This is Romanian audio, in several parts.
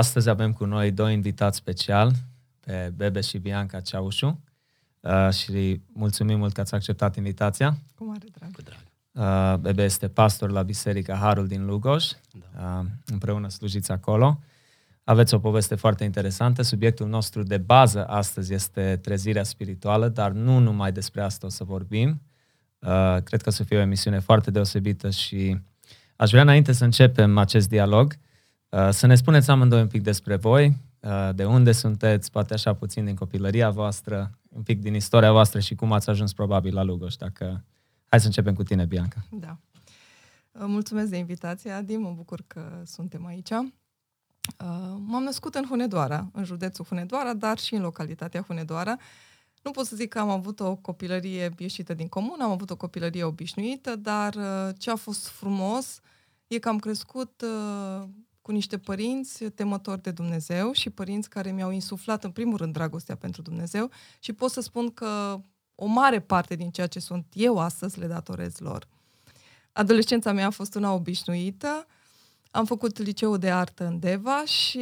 Astăzi avem cu noi doi invitați special, pe Bebe și Bianca Ceaușu. Uh, și mulțumim mult că ați acceptat invitația. Cu mare drag. Cu drag. Uh, Bebe este pastor la Biserica Harul din Lugoj. Da. Uh, împreună slujiți acolo. Aveți o poveste foarte interesantă. Subiectul nostru de bază astăzi este trezirea spirituală, dar nu numai despre asta o să vorbim. Uh, cred că o să fie o emisiune foarte deosebită și aș vrea înainte să începem acest dialog uh, să ne spuneți amândoi un pic despre voi, uh, de unde sunteți, poate așa puțin din copilăria voastră, un pic din istoria voastră și cum ați ajuns probabil la Lugoj. Dacă... Hai să începem cu tine, Bianca. Da. Mulțumesc de invitație, Adi, mă bucur că suntem aici. M-am născut în Hunedoara, în județul Hunedoara, dar și în localitatea Hunedoara. Nu pot să zic că am avut o copilărie ieșită din comun, am avut o copilărie obișnuită, dar ce a fost frumos e că am crescut cu niște părinți temători de Dumnezeu și părinți care mi-au insuflat în primul rând dragostea pentru Dumnezeu și pot să spun că o mare parte din ceea ce sunt eu astăzi le datorez lor. Adolescența mea a fost una obișnuită, am făcut liceul de artă în Deva și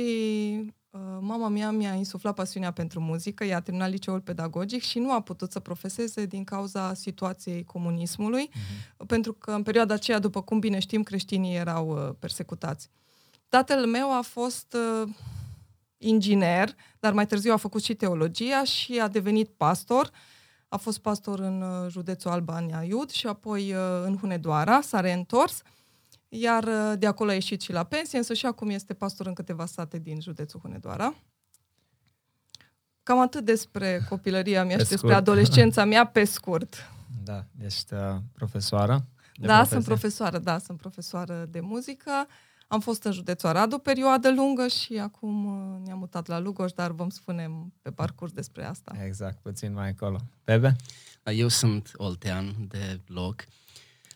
uh, mama mea mi-a insuflat pasiunea pentru muzică, ea a terminat liceul pedagogic și nu a putut să profeseze din cauza situației comunismului, uh-huh. pentru că în perioada aceea, după cum bine știm, creștinii erau uh, persecutați. Tatăl meu a fost uh, inginer, dar mai târziu a făcut și teologia și a devenit pastor. A fost pastor în uh, județul Albania Iud și apoi uh, în Hunedoara, s-a reîntors, iar uh, de acolo a ieșit și la pensie, însă și acum este pastor în câteva sate din județul Hunedoara. Cam atât despre copilăria mea pe și despre adolescența mea, pe scurt. Da, ești uh, profesoară? Da, profesie? sunt profesoară, da, sunt profesoară de muzică. Uh, am fost în județul Arad o perioadă lungă și acum uh, ne-am mutat la Lugoj, dar vom spune pe parcurs despre asta. Exact, puțin mai acolo. Bebe? Da, eu sunt oltean de loc,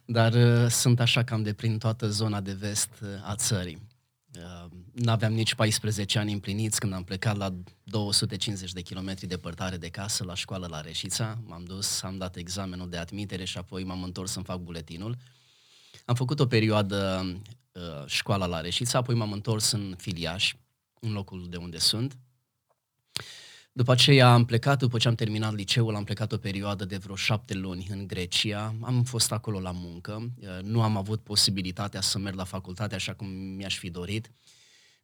dar uh, sunt așa cam de prin toată zona de vest uh, a țării. Uh, n-aveam nici 14 ani împliniți când am plecat la 250 de kilometri departare de casă la școală la Reșița. M-am dus, am dat examenul de admitere și apoi m-am întors să-mi fac buletinul. Am făcut o perioadă Uh, școala la Reșița, apoi m-am întors în Filiaș, în locul de unde sunt. După aceea am plecat, după ce am terminat liceul, am plecat o perioadă de vreo șapte luni în Grecia. Am fost acolo la muncă, uh, nu am avut posibilitatea să merg la facultate așa cum mi-aș fi dorit.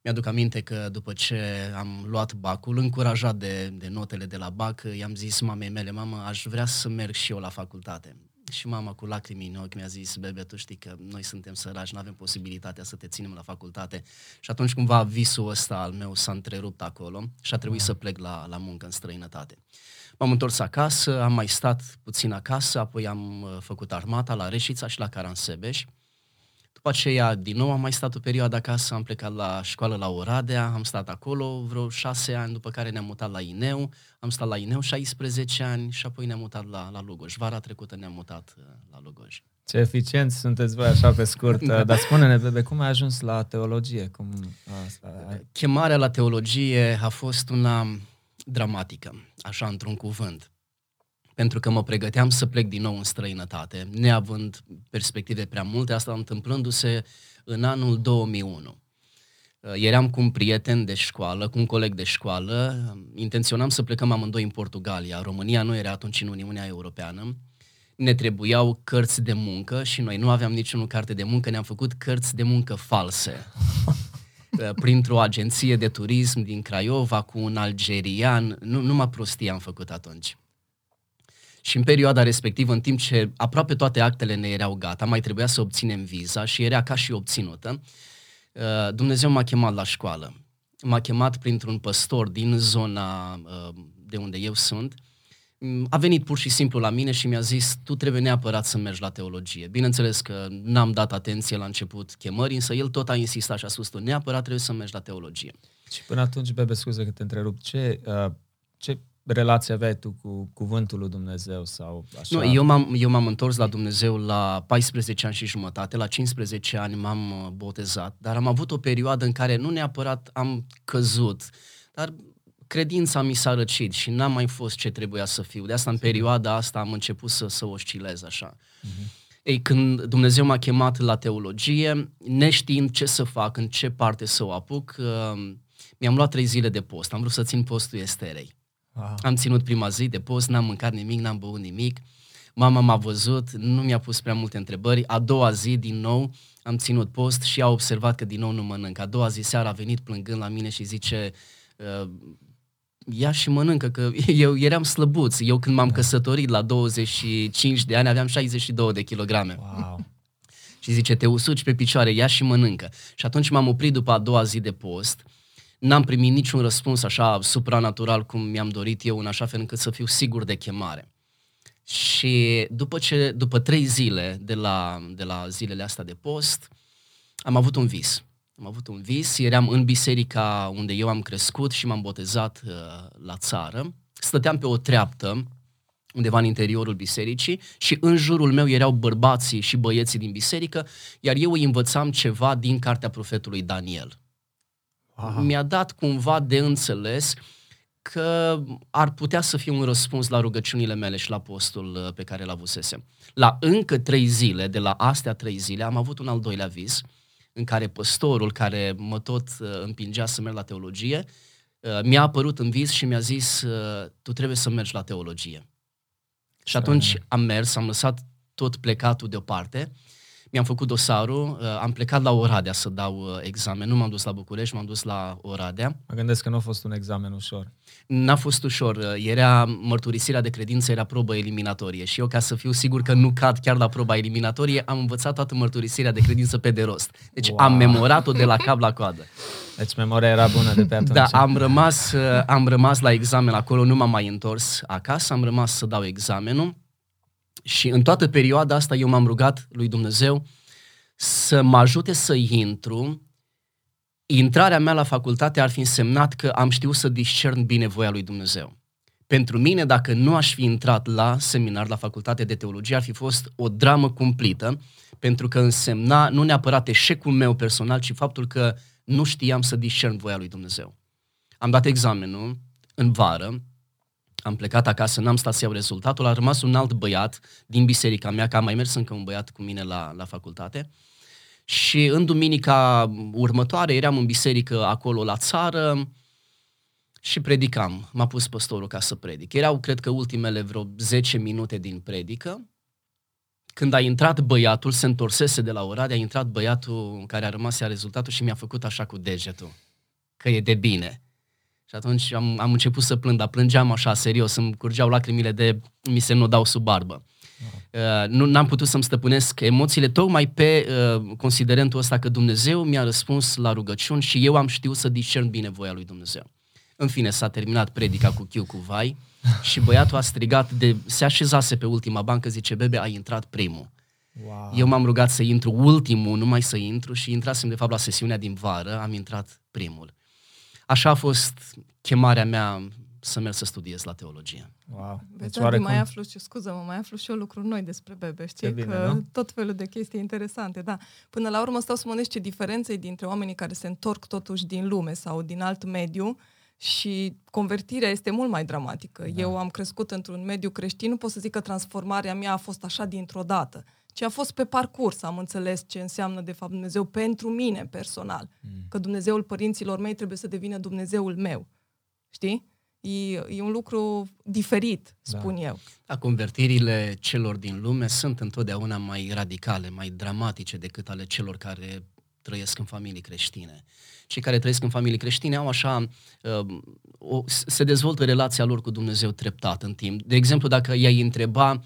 Mi-aduc aminte că după ce am luat bacul, încurajat de, de notele de la bac, i-am zis mamei mele, mamă, aș vrea să merg și eu la facultate. Și mama cu lacrimi în ochi mi-a zis, bebe, tu știi că noi suntem săraci, nu avem posibilitatea să te ținem la facultate. Și atunci cumva visul ăsta al meu s-a întrerupt acolo și a trebuit să plec la, la muncă în străinătate. M-am întors acasă, am mai stat puțin acasă, apoi am uh, făcut armata la Reșița și la Caransebeș. După aceea, din nou am mai stat o perioadă acasă, am plecat la școală la Oradea, am stat acolo vreo șase ani, după care ne-am mutat la Ineu, am stat la Ineu 16 ani și apoi ne-am mutat la, la Lugoj. Vara trecută ne-am mutat uh, la Lugoj. Ce eficient sunteți voi așa pe scurt, da. dar spune-ne, Bebe, cum ai ajuns la teologie? Cum, asta, Chemarea la teologie a fost una dramatică, așa într-un cuvânt pentru că mă pregăteam să plec din nou în străinătate, neavând perspective prea multe, asta întâmplându-se în anul 2001. Uh, eram cu un prieten de școală, cu un coleg de școală, intenționam să plecăm amândoi în Portugalia. România nu era atunci în Uniunea Europeană. Ne trebuiau cărți de muncă și noi nu aveam niciunul carte de muncă, ne-am făcut cărți de muncă false. Uh, printr-o agenție de turism din Craiova cu un algerian, nu, numai prostii am făcut atunci. Și în perioada respectivă, în timp ce aproape toate actele ne erau gata, mai trebuia să obținem viza și era ca și obținută, uh, Dumnezeu m-a chemat la școală. M-a chemat printr-un păstor din zona uh, de unde eu sunt. A venit pur și simplu la mine și mi-a zis, tu trebuie neapărat să mergi la teologie. Bineînțeles că n-am dat atenție la început chemării, însă el tot a insistat și a spus, tu neapărat trebuie să mergi la teologie. Și până atunci, Bebe, scuze că te întrerup, ce, uh, ce relație aveai tu cu cuvântul lui Dumnezeu sau așa? Nu, eu m-am, eu m-am întors la Dumnezeu la 14 ani și jumătate, la 15 ani m-am uh, botezat, dar am avut o perioadă în care nu neapărat am căzut, dar credința mi s-a răcit și n-am mai fost ce trebuia să fiu. De asta, în perioada asta, am început să, să oscilez așa. Uh-huh. Ei, când Dumnezeu m-a chemat la teologie, neștiind ce să fac, în ce parte să o apuc, uh, Mi-am luat trei zile de post, am vrut să țin postul Esterei. Wow. Am ținut prima zi de post, n-am mâncat nimic, n-am băut nimic. Mama m-a văzut, nu mi-a pus prea multe întrebări. A doua zi, din nou, am ținut post și a observat că din nou nu mănânc. A doua zi seara a venit plângând la mine și zice, uh, ia și mănâncă, că eu eram slăbuț. Eu când m-am căsătorit la 25 de ani aveam 62 de kilograme. Wow. și zice, te usuci pe picioare, ia și mănâncă. Și atunci m-am oprit după a doua zi de post, n-am primit niciun răspuns așa supranatural cum mi-am dorit eu, în așa fel încât să fiu sigur de chemare. Și după, ce, după trei zile de la, de la zilele astea de post, am avut un vis. Am avut un vis, eram în biserica unde eu am crescut și m-am botezat uh, la țară. Stăteam pe o treaptă undeva în interiorul bisericii și în jurul meu erau bărbații și băieții din biserică, iar eu îi învățam ceva din cartea profetului Daniel. Aha. Mi-a dat cumva de înțeles că ar putea să fie un răspuns la rugăciunile mele și la postul uh, pe care l avusesem. La încă trei zile, de la astea trei zile, am avut un al doilea vis, în care păstorul care mă tot uh, împingea să merg la teologie, uh, mi-a apărut în vis și mi-a zis, tu trebuie să mergi la teologie. Și atunci am mers, am lăsat tot plecatul deoparte mi-am făcut dosarul, uh, am plecat la Oradea să dau uh, examen, nu m-am dus la București, m-am dus la Oradea. Mă gândesc că nu a fost un examen ușor. N-a fost ușor, uh, era mărturisirea de credință, era probă eliminatorie și eu ca să fiu sigur că nu cad chiar la proba eliminatorie, am învățat toată mărturisirea de credință pe de rost. Deci wow. am memorat-o de la cap la coadă. Deci memoria era bună de pe atunci. Da, am rămas, am rămas la examen acolo, nu m-am mai întors acasă, am rămas să dau examenul și în toată perioada asta eu m-am rugat lui Dumnezeu să mă ajute să intru. Intrarea mea la facultate ar fi însemnat că am știut să discern bine voia lui Dumnezeu. Pentru mine, dacă nu aș fi intrat la seminar, la facultate de teologie, ar fi fost o dramă cumplită, pentru că însemna nu neapărat eșecul meu personal, ci faptul că nu știam să discern voia lui Dumnezeu. Am dat examenul în vară, am plecat acasă, n-am stat să iau rezultatul, a rămas un alt băiat din biserica mea, că a mai mers încă un băiat cu mine la, la facultate. Și în duminica următoare eram în biserică acolo la țară și predicam. M-a pus păstorul ca să predic. Erau, cred că, ultimele vreo 10 minute din predică. Când a intrat băiatul, se întorsese de la Oradea, a intrat băiatul care a rămas ia rezultatul și mi-a făcut așa cu degetul, că e de bine. Și atunci am, am început să plâng, dar plângeam așa, serios, îmi curgeau lacrimile de mi se nodau sub barbă. Uh, nu n-am putut să-mi stăpânesc emoțiile tocmai pe uh, considerentul ăsta că Dumnezeu mi-a răspuns la rugăciuni și eu am știut să discern bine voia lui Dumnezeu. În fine, s-a terminat predica cu chiu cu vai și băiatul a strigat, de, se așezase pe ultima bancă, zice, bebe, ai intrat primul. Wow. Eu m-am rugat să intru ultimul, numai să intru și intrasem de fapt la sesiunea din vară, am intrat primul. Așa a fost chemarea mea să merg să studiez la teologie. Wow. Deci, deci oarecum... mai aflu și, scuză mă, mai aflu și eu lucruri noi despre bebe, știi? bine, că nu? tot felul de chestii interesante, da. Până la urmă stau să mă ce diferențe dintre oamenii care se întorc totuși din lume sau din alt mediu și convertirea este mult mai dramatică. Da. Eu am crescut într-un mediu creștin, nu pot să zic că transformarea mea a fost așa dintr-o dată, ci a fost pe parcurs. Am înțeles ce înseamnă de fapt Dumnezeu pentru mine personal. Mm. Că Dumnezeul părinților mei trebuie să devină Dumnezeul meu. Știi? E, e un lucru diferit, da. spun da. eu. Da, convertirile celor din lume sunt întotdeauna mai radicale, mai dramatice decât ale celor care trăiesc în familii creștine. Cei care trăiesc în familii creștine au așa, uh, o, se dezvoltă relația lor cu Dumnezeu treptat în timp. De exemplu, dacă i-ai întreba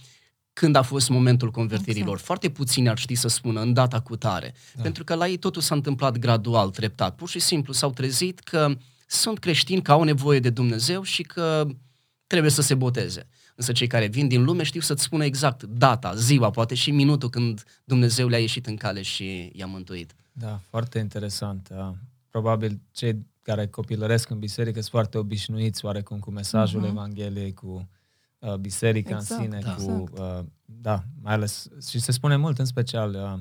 când a fost momentul convertirilor. Exact. Foarte puțini ar ști să spună în data cu tare. Da. Pentru că la ei totul s-a întâmplat gradual, treptat. Pur și simplu s-au trezit că sunt creștini, că au nevoie de Dumnezeu și că trebuie să se boteze. Însă cei care vin din lume știu să-ți spună exact data, ziua, poate și minutul când Dumnezeu le-a ieșit în cale și i-a mântuit. Da, foarte interesant. Probabil cei care copilăresc în biserică sunt foarte obișnuiți oarecum cu mesajul uh-huh. Evangheliei, cu uh, biserica exact, în sine, da. cu, exact. uh, da, mai ales, și se spune mult în special uh,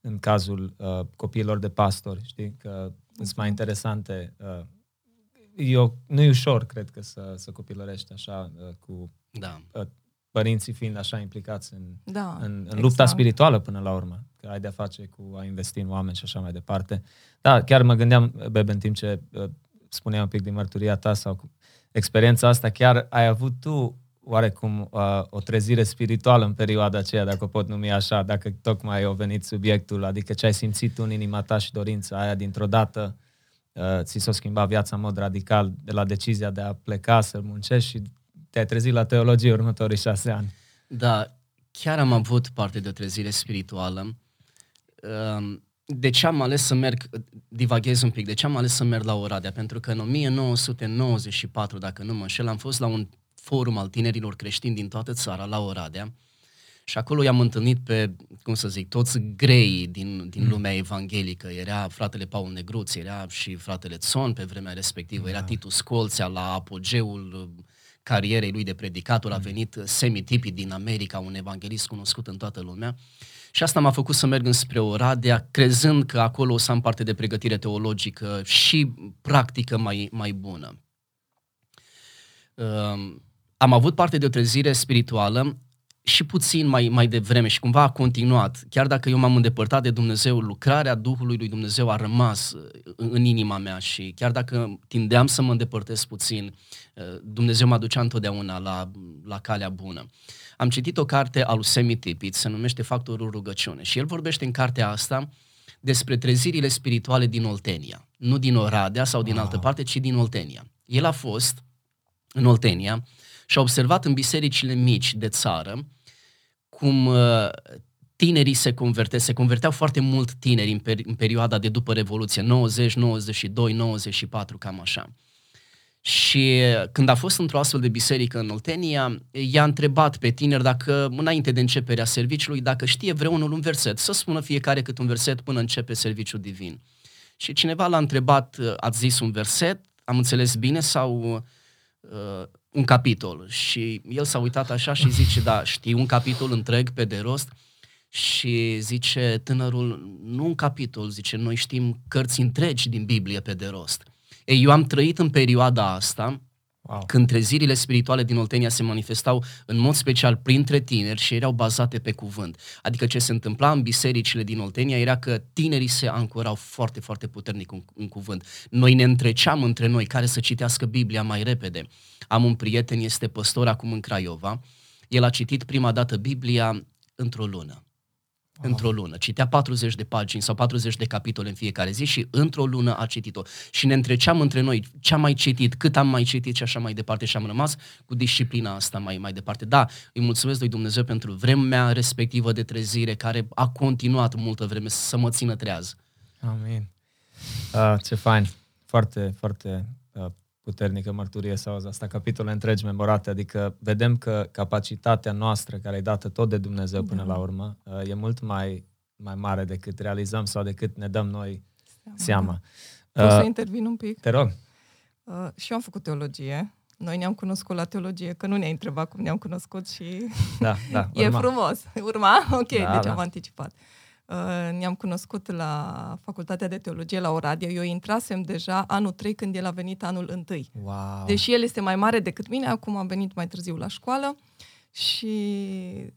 în cazul uh, copiilor de pastori, știi, că sunt mai interesante uh, eu, nu e ușor, cred că, să, să copilărești așa uh, cu da. uh, părinții fiind așa implicați în, da, în, în exact. lupta spirituală până la urmă, că ai de-a face cu a investi în oameni și așa mai departe. Da, chiar mă gândeam, Bebe, în timp ce uh, spunea un pic din mărturia ta sau experiența asta, chiar ai avut tu oarecum uh, o trezire spirituală în perioada aceea, dacă o pot numi așa, dacă tocmai a venit subiectul, adică ce ai simțit tu în inima ta și dorința aia dintr-o dată, uh, ți s-a schimbat viața în mod radical de la decizia de a pleca să muncești și te-ai trezit la teologie următorii șase ani. Da, chiar am avut parte de o trezire spirituală. Um, de ce am ales să merg, divaghez un pic, de ce am ales să merg la Oradea? Pentru că în 1994, dacă nu mă înșel, am fost la un forum al tinerilor creștini din toată țara, la Oradea, și acolo i-am întâlnit pe, cum să zic, toți grei din, din mm. lumea evanghelică. Era fratele Paul Negruț, era și fratele Țon pe vremea respectivă, era da. Titus Colțea la apogeul carierei lui de predicator, a mm. venit Semi Tipi din America, un evanghelist cunoscut în toată lumea. Și asta m-a făcut să merg înspre Oradea, crezând că acolo o să am parte de pregătire teologică și practică mai, mai bună. Um, am avut parte de o trezire spirituală și puțin mai, mai devreme și cumva a continuat. Chiar dacă eu m-am îndepărtat de Dumnezeu, lucrarea Duhului lui Dumnezeu a rămas în, în inima mea și chiar dacă tindeam să mă îndepărtez puțin, uh, Dumnezeu mă aducea întotdeauna la, la calea bună. Am citit o carte a lui Semi Tipit, se numește Factorul rugăciune și el vorbește în cartea asta despre trezirile spirituale din Oltenia. Nu din Oradea sau din wow. altă parte, ci din Oltenia. El a fost în Oltenia și a observat în bisericile mici de țară cum uh, tinerii se converteau, se converteau foarte mult tineri în, peri- în perioada de după Revoluție, 90, 92, 94, cam așa. Și când a fost într-o astfel de biserică în Oltenia, i-a întrebat pe tineri dacă, înainte de începerea serviciului, dacă știe vreunul un verset, să spună fiecare cât un verset până începe serviciul divin. Și cineva l-a întrebat, ați zis un verset, am înțeles bine sau uh, un capitol? Și el s-a uitat așa și zice, da, știi un capitol întreg pe de rost? Și zice tânărul, nu un capitol, zice, noi știm cărți întregi din Biblie pe de rost. Ei, eu am trăit în perioada asta, wow. când trezirile spirituale din Oltenia se manifestau în mod special printre tineri și erau bazate pe cuvânt. Adică ce se întâmpla în bisericile din Oltenia era că tinerii se ancorau foarte, foarte puternic în, în cuvânt. Noi ne întreceam între noi care să citească Biblia mai repede. Am un prieten, este păstor acum în Craiova. El a citit prima dată Biblia într-o lună într-o lună. Citea 40 de pagini sau 40 de capitole în fiecare zi și într-o lună a citit-o. Și ne întreceam între noi ce am mai citit, cât am mai citit și așa mai departe și am rămas cu disciplina asta mai, mai departe. Da, îi mulțumesc lui Dumnezeu pentru vremea respectivă de trezire care a continuat multă vreme să mă țină treaz. Amin. Uh, ce fain. Foarte, foarte uh, puternică mărturie sau asta, capitole întregi memorate, adică vedem că capacitatea noastră, care e dată tot de Dumnezeu până da. la urmă, uh, e mult mai, mai mare decât realizăm sau decât ne dăm noi seama. seama. Da. Pot uh, să intervin un pic? Te rog. Uh, și eu am făcut teologie. Noi ne-am cunoscut la teologie, că nu ne-ai întrebat cum ne-am cunoscut și da, da, urma. e frumos. Urma? Ok, da, deci da. am anticipat. Uh, Uh, ne-am cunoscut la Facultatea de Teologie la Oradea. Eu intrasem deja anul 3 când el a venit anul 1. Wow. Deși el este mai mare decât mine, acum am venit mai târziu la școală și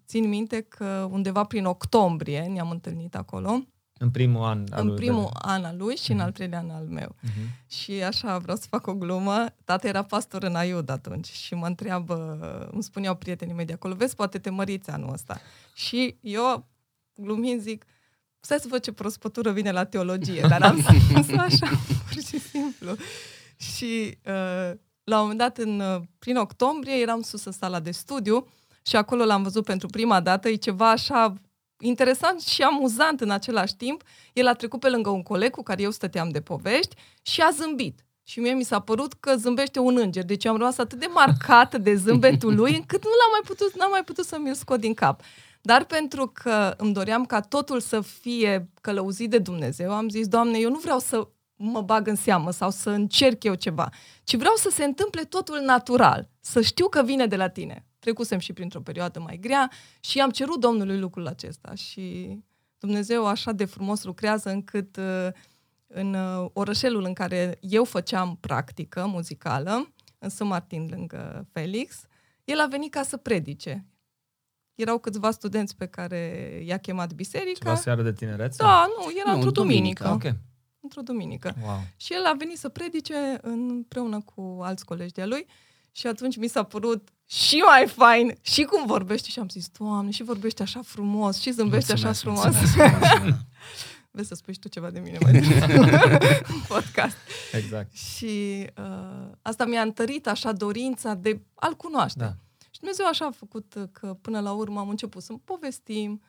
țin minte că undeva prin octombrie ne-am întâlnit acolo. În primul an al În primul de... an al lui și uh-huh. în mhm. al treilea an al meu. Uh-huh. Și așa vreau să fac o glumă. Tata era pastor în Aiud atunci și mă întreabă, îmi spuneau prietenii mei de acolo, vezi, poate te măriți anul ăsta. Și eu, glumind, zic, stai să văd ce prospătură vine la teologie, dar am spus așa, pur și simplu. Și uh, la un moment dat, în, uh, prin octombrie, eram sus în sala de studiu și acolo l-am văzut pentru prima dată, e ceva așa interesant și amuzant în același timp. El a trecut pe lângă un coleg cu care eu stăteam de povești și a zâmbit. Și mie mi s-a părut că zâmbește un înger. Deci am rămas atât de marcată de zâmbetul lui, încât nu l-am mai putut, n-am mai putut să mi-l scot din cap. Dar pentru că îmi doream ca totul să fie călăuzit de Dumnezeu, am zis, Doamne, eu nu vreau să mă bag în seamă sau să încerc eu ceva, ci vreau să se întâmple totul natural, să știu că vine de la tine. Trecusem și printr-o perioadă mai grea și am cerut Domnului lucrul acesta și Dumnezeu așa de frumos lucrează încât uh, în uh, orășelul în care eu făceam practică muzicală, în Sân Martin lângă Felix, el a venit ca să predice erau câțiva studenți pe care i-a chemat biserica. Ceva seară de tinerețe? Da, nu, era nu, într-o duminică. duminică. Okay. într-o duminică. Wow. Și el a venit să predice împreună cu alți colegi de-a lui și atunci mi s-a părut și mai fain și cum vorbește și am zis, Doamne, și vorbește așa frumos și zâmbește așa frumos. Mulțumesc, mulțumesc. Vezi să spui și tu ceva de mine mai târziu în podcast. Exact. Și uh, asta mi-a întărit așa dorința de a-L cunoaște. Da. Și Dumnezeu așa a făcut uh, că până la urmă am început să povestim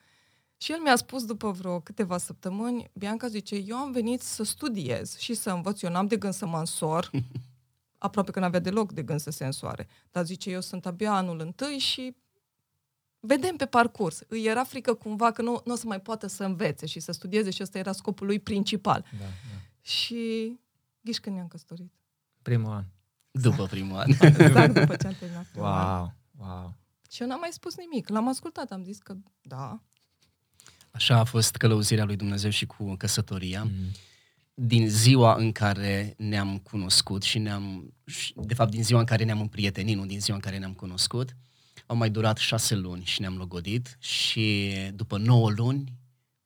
și el mi-a spus după vreo câteva săptămâni, Bianca zice, eu am venit să studiez și să învăț, eu n-am de gând să mă însor, aproape că n-avea deloc de gând să se însoare. Dar zice, eu sunt abia anul întâi și vedem pe parcurs. Îi era frică cumva că nu, nu o să mai poată să învețe și să studieze și ăsta era scopul lui principal. Da, da. Și ghiși când ne-am căsătorit. Primul an. După primul an. Exact după ce am terminat. primul an. Wow, wow. Și eu n-am mai spus nimic. L-am ascultat, am zis că da. Așa a fost călăuzirea lui Dumnezeu și cu căsătoria. Mm. Din ziua în care ne-am cunoscut și ne-am, și, de fapt din ziua în care ne-am împrietenit, nu din ziua în care ne-am cunoscut, au mai durat șase luni și ne-am logodit și după nouă luni,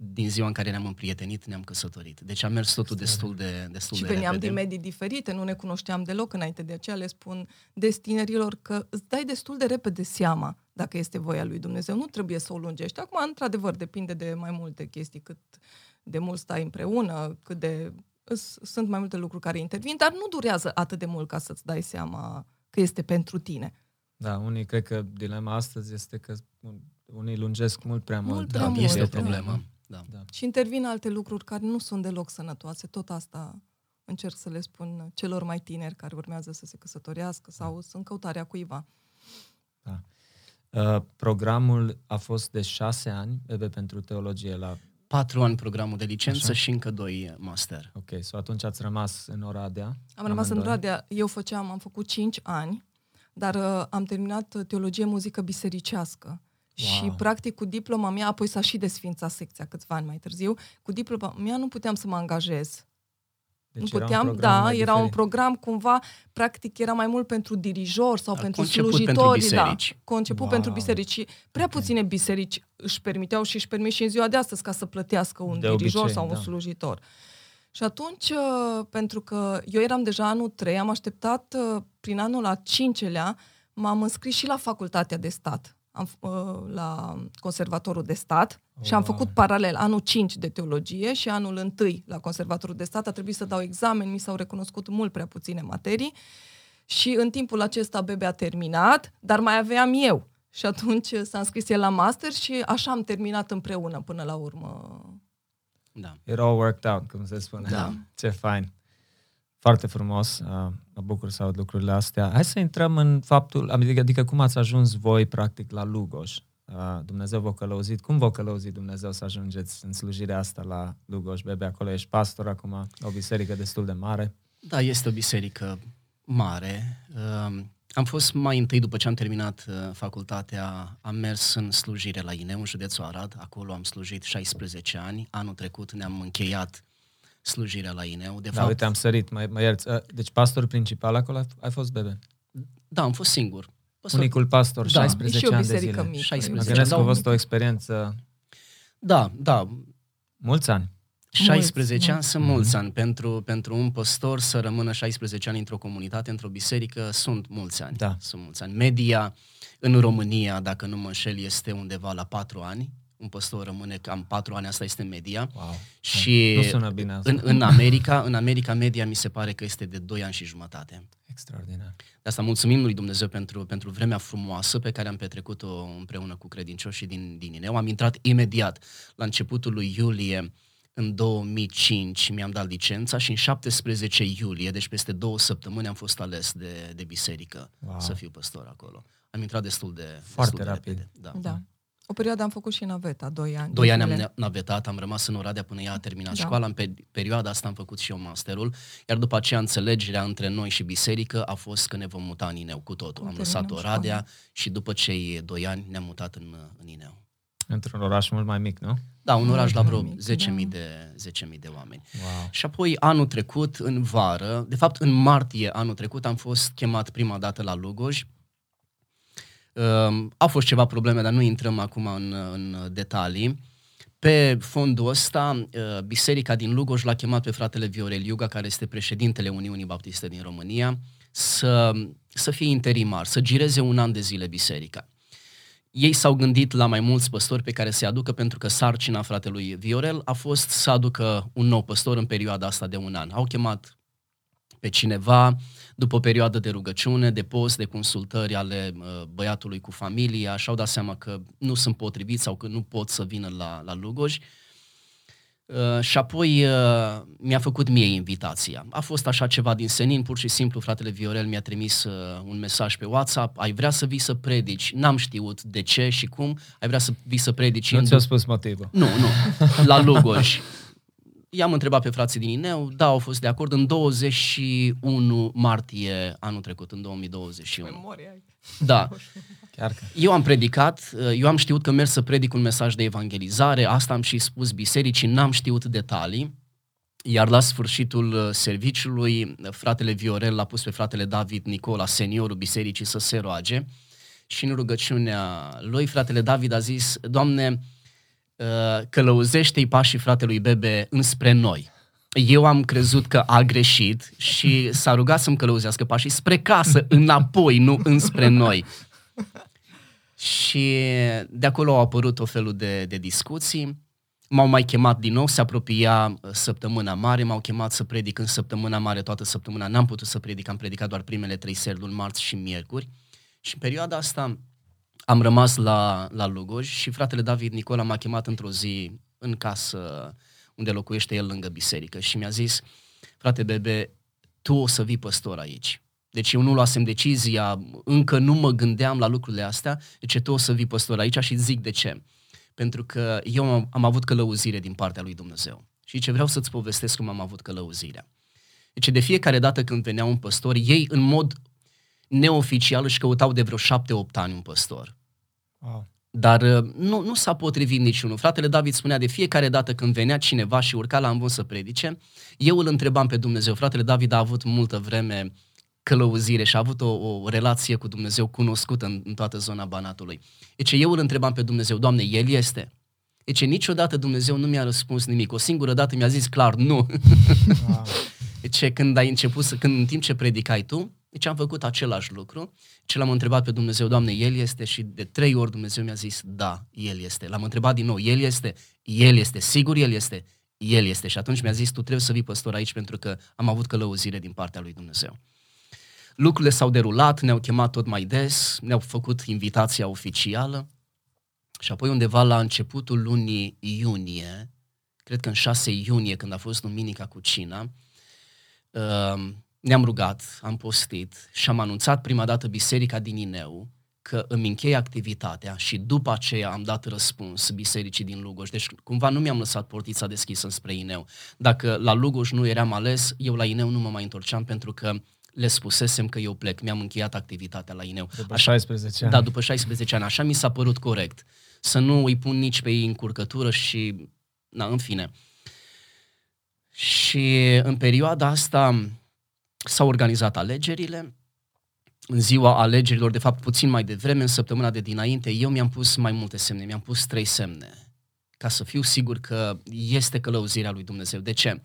din ziua în care ne-am împrietenit, ne-am căsătorit. Deci a mers totul destul de, destul Și de veneam repede. din medii diferite, nu ne cunoșteam deloc înainte. De aceea le spun des tinerilor că îți dai destul de repede seama dacă este voia lui Dumnezeu. Nu trebuie să o lungești. Acum, într-adevăr, depinde de mai multe chestii, cât de mult stai împreună, cât de... îs- Sunt mai multe lucruri care intervin, dar nu durează atât de mult ca să-ți dai seama că este pentru tine. Da, unii cred că dilema astăzi este că unii lungesc mult prea Mult mult. prea Da, mult, este o da. problemă. Da. Da. Și intervin alte lucruri care nu sunt deloc sănătoase. Tot asta încerc să le spun celor mai tineri care urmează să se căsătorească sau sunt în căutarea cuiva. Uh, programul a fost de șase ani, Bebe pentru teologie la... Patru ani programul de licență Așa. și încă doi master. Ok, so atunci ați rămas în Oradea. Am rămas în amândoi. Oradea, eu făceam, am făcut 5 ani, dar uh, am terminat uh, teologie muzică bisericească. Wow. Și practic cu diploma mea, apoi s-a și desfințat secția câțiva ani mai târziu, cu diploma mea nu puteam să mă angajez. Deci nu era un puteam, program da, mai era un diferit. program cumva, practic era mai mult pentru dirijori sau Da, pentru conceput slujitori. pentru da, biserici. conceput Wow. pentru biserici. Și prea Ok. puține biserici își permiteau și își permit și în ziua de astăzi ca să plătească un De dirijor obicei, sau un da. slujitor. Și atunci, uh, pentru că eu eram deja anul 3, am așteptat uh, prin anul al cincelea, m-am înscris și la facultatea de stat, am, f- uh, la conservatorul de stat și am Wow. făcut paralel anul 5 de teologie și anul 1 la conservatorul de stat. A trebuit să dau examen, mi s-au recunoscut mult prea puține materii și în timpul acesta Bebe a terminat, dar mai aveam eu. Și atunci s-a înscris el la master și așa am terminat împreună până la urmă. Da. It all worked out, cum se spune. Da. Ce fain. Foarte frumos. Uh, mă bucur să aud lucrurile astea. Hai să intrăm în faptul, adică, adică cum ați ajuns voi, practic, la Lugoj. Uh, Dumnezeu v-a călăuzit. Cum v-a călăuzit Dumnezeu să ajungeți în slujirea asta la Lugoj? Bebe, acolo ești pastor acum, o biserică destul de mare. Da, este o biserică mare. Um, Am fost mai întâi, după ce am terminat uh, facultatea, am mers în slujire la Ineu, în județul Arad. Acolo am slujit 16 ani. Anul trecut ne-am încheiat slujirea la Ineu. De Da, fapt, uite, am sărit, mă, mă ierți. Uh, Deci pastorul principal acolo ai- ai fost Bebe. da, am fost singur. Păstor- Unicul pastor, Da. 16 E și o ani de biserică zile. mică. 16 Mă Deci, gândesc că a dau- fost o experiență Da, da, mulți ani. 16 Mulți, ani sunt mulți ani. Pentru, pentru un păstor să rămână 16 ani într-o comunitate, într-o biserică, sunt mulți ani. Da. Sunt mulți ani. Media în România, dacă nu mă înșel, este undeva la 4 ani. Un păstor rămâne cam 4 ani, asta este media. Wow. Și Nu sună bine asta. în, în, America, în America, media mi se pare că este de 2 ani și jumătate. Extraordinar. De asta mulțumim lui Dumnezeu pentru, pentru vremea frumoasă pe care am petrecut-o împreună cu credincioșii din, din Ineu. Am intrat imediat la începutul lui iulie în 2005 mi-am dat licența și în 17 iulie, deci peste două săptămâni, am fost ales de, de biserică Wow. să fiu păstor acolo. Am intrat destul de, Foarte destul de rapid. repede. Da. Da. O perioadă am făcut și naveta, 2 ani. Doi de ani zile. am navetat, am rămas în Oradea până ea a terminat Da. școala. În pe- perioada asta am făcut și eu masterul, iar după aceea înțelegerea între noi și biserică a fost că ne vom muta în Ineu cu totul. Am Terminăm lăsat Oradea și după cei doi ani ne-am mutat în, în Ineu. Într-un oraș mult mai mic, nu? Da, un oraș la vreo mic, 10.000 da. de, 10.000 de oameni. Wow. Și apoi anul trecut, în vară, de fapt în martie anul trecut, am fost chemat prima dată la Lugoj. Um, au fost ceva probleme, dar nu intrăm acum în, în detalii. pe fondul ăsta, uh, biserica din Lugoj l-a chemat pe fratele Viorel Iuga, care este președintele Uniunii Baptiste din România, să, să fie interimar, să gireze un an de zile biserica. Ei s-au gândit la mai mulți păstori pe care să-i aducă, pentru că sarcina fratelui Viorel a fost să aducă un nou păstor în perioada asta de un an. Au chemat pe cineva, după o perioadă de rugăciune, de post, de consultări ale uh, băiatului cu familia, și-au dat seama că nu sunt potriviți sau că nu pot să vină la, la Lugoj. Uh, și apoi uh, mi-a făcut mie invitația. A fost așa ceva din senin, pur și simplu fratele Viorel mi-a trimis uh, un mesaj pe WhatsApp, ai vrea să vii să predici, n-am știut de ce și cum, ai vrea să vii să predici. Nu ți-a spus motivul. Nu, nu, la Lugoj. I-am întrebat pe frații din Ineu, da, au fost de acord în 21 martie anul trecut, în 2021. Memoria. Da. Chiar că. Eu am predicat, eu am știut că merg să predic un mesaj de evangelizare, asta am și spus bisericii, n-am știut detalii, iar la sfârșitul uh, serviciului, fratele Viorel l-a pus pe fratele David Nicola, seniorul bisericii, să se roage și în rugăciunea lui, fratele David a zis, Doamne, uh, călăuzește-i pașii fratelui Bebe înspre noi. Eu am crezut că a greșit și s-a rugat să-mi călăuzească pașii spre casă, înapoi, nu înspre noi. Și de acolo au apărut o felul de, de discuții. M-au mai chemat din nou, se apropia uh, săptămâna mare, m-au chemat să predic în săptămâna mare toată săptămâna. N-am putut să predic, am predicat doar primele trei seri, luni, marți și miercuri. Și în perioada asta am rămas la, la Lugoj și fratele David Nicola m-a chemat într-o zi în casă unde locuiește el lângă biserică și mi-a zis, frate Bebe, tu o să vii păstor aici. Deci eu nu luasem decizia, încă nu mă gândeam la lucrurile astea, deci tu o să vii păstor aici și zic de ce. Pentru că eu am, am avut călăuzire din partea lui Dumnezeu. Și ce vreau să-ți povestesc cum am avut călăuzirea. Deci de fiecare dată când venea un păstor, ei în mod neoficial își căutau de vreo șapte-opt ani un păstor. Wow. Dar uh, nu, nu s-a potrivit niciunul. Fratele David spunea de fiecare dată când venea cineva și urca la ambun să predice, eu îl întrebam pe Dumnezeu. Fratele David a avut multă vreme călăuzire și a avut o, o relație cu Dumnezeu cunoscută în, în toată zona Banatului. Deci eu îl întrebam pe Dumnezeu, Doamne, El este? Deci niciodată Dumnezeu nu mi-a răspuns nimic. O singură dată mi-a zis clar, nu. Wow. Deci când ai început, să, când în timp ce predicai tu, deci am făcut același lucru și l-am întrebat pe Dumnezeu, Doamne, El este? Și de trei ori Dumnezeu mi-a zis, da, El este. L-am întrebat din nou, El este? El este. Sigur El este? El este. Și atunci mi-a zis, tu trebuie să vii păstor aici pentru că am avut călăuzire din partea lui Dumnezeu. Lucrurile s-au derulat, ne-au chemat tot mai des, ne-au făcut invitația oficială și apoi undeva la începutul lunii iunie, cred că în 6 iunie, când a fost duminica cu cina, uh, ne-am rugat, am postit și am anunțat prima dată biserica din Ineu că îmi închei activitatea și după aceea am dat răspuns bisericii din Lugoj. Deci cumva nu mi-am lăsat portița deschisă spre Ineu. Dacă la Lugoj nu eram ales, eu la Ineu nu mă mai întorceam pentru că le spusesem că eu plec, mi-am încheiat activitatea la Ineu. După 16 ani. Da, după 16 ani. Așa mi s-a părut corect. Să nu îi pun nici pe ei în curcătură și... Na, în fine. Și în perioada asta s-au organizat alegerile. În ziua alegerilor, de fapt puțin mai devreme, în săptămâna de dinainte, eu mi-am pus mai multe semne, mi-am pus trei semne, ca să fiu sigur că este călăuzirea lui Dumnezeu. De ce?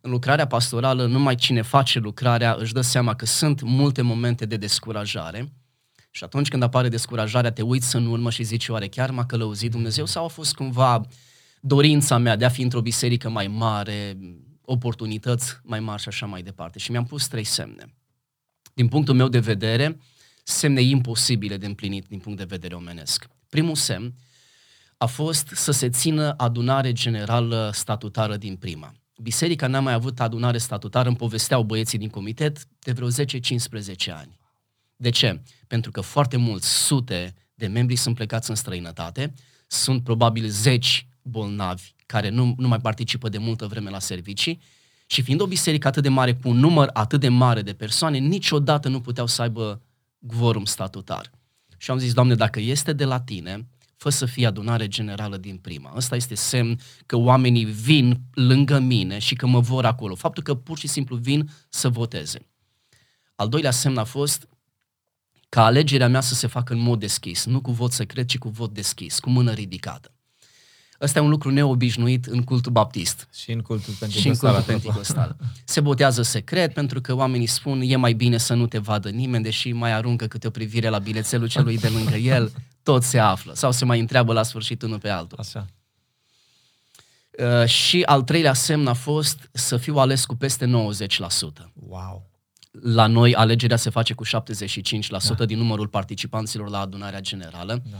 În lucrarea pastorală, numai cine face lucrarea își dă seama că sunt multe momente de descurajare și atunci când apare descurajarea, te uiți în urmă și zici, oare chiar m-a călăuzit Dumnezeu sau a fost cumva dorința mea de a fi într-o biserică mai mare, oportunități mai mari și așa mai departe. Și mi-am pus trei semne. Din punctul meu de vedere, semne imposibile de împlinit din punct de vedere omenesc. Primul semn a fost să se țină adunare generală statutară din prima. Biserica n-a mai avut adunare statutară, îmi povesteau băieții din comitet, de vreo 10-15 ani. De ce? Pentru că foarte mulți, sute de membri sunt plecați în străinătate, sunt probabil zeci bolnavi care nu, nu mai participă de multă vreme la servicii și fiind o biserică atât de mare, cu un număr atât de mare de persoane, niciodată nu puteau să aibă quorum statutar. Și am zis, Doamne, dacă este de la Tine, fă să fie adunare generală din prima. Ăsta este semn că oamenii vin lângă mine și că mă vor acolo. Faptul că pur și simplu vin să voteze. Al doilea semn a fost ca alegerea mea să se facă în mod deschis, nu cu vot secret, ci cu vot deschis, cu mână ridicată. Ăsta e un lucru neobișnuit în cultul baptist. Și în cultul Și în pentecostal. cultul pentecostal. Se botează secret pentru că oamenii spun e mai bine să nu te vadă nimeni, deși mai aruncă câte o privire la bilețelul celui de lângă el, tot se află. Sau se mai întreabă la sfârșit unul pe altul. Așa. Uh, și al treilea semn a fost să fiu ales cu peste 90%. Wow. La noi alegerea se face cu 75% da. din numărul participanților la adunarea generală. Da.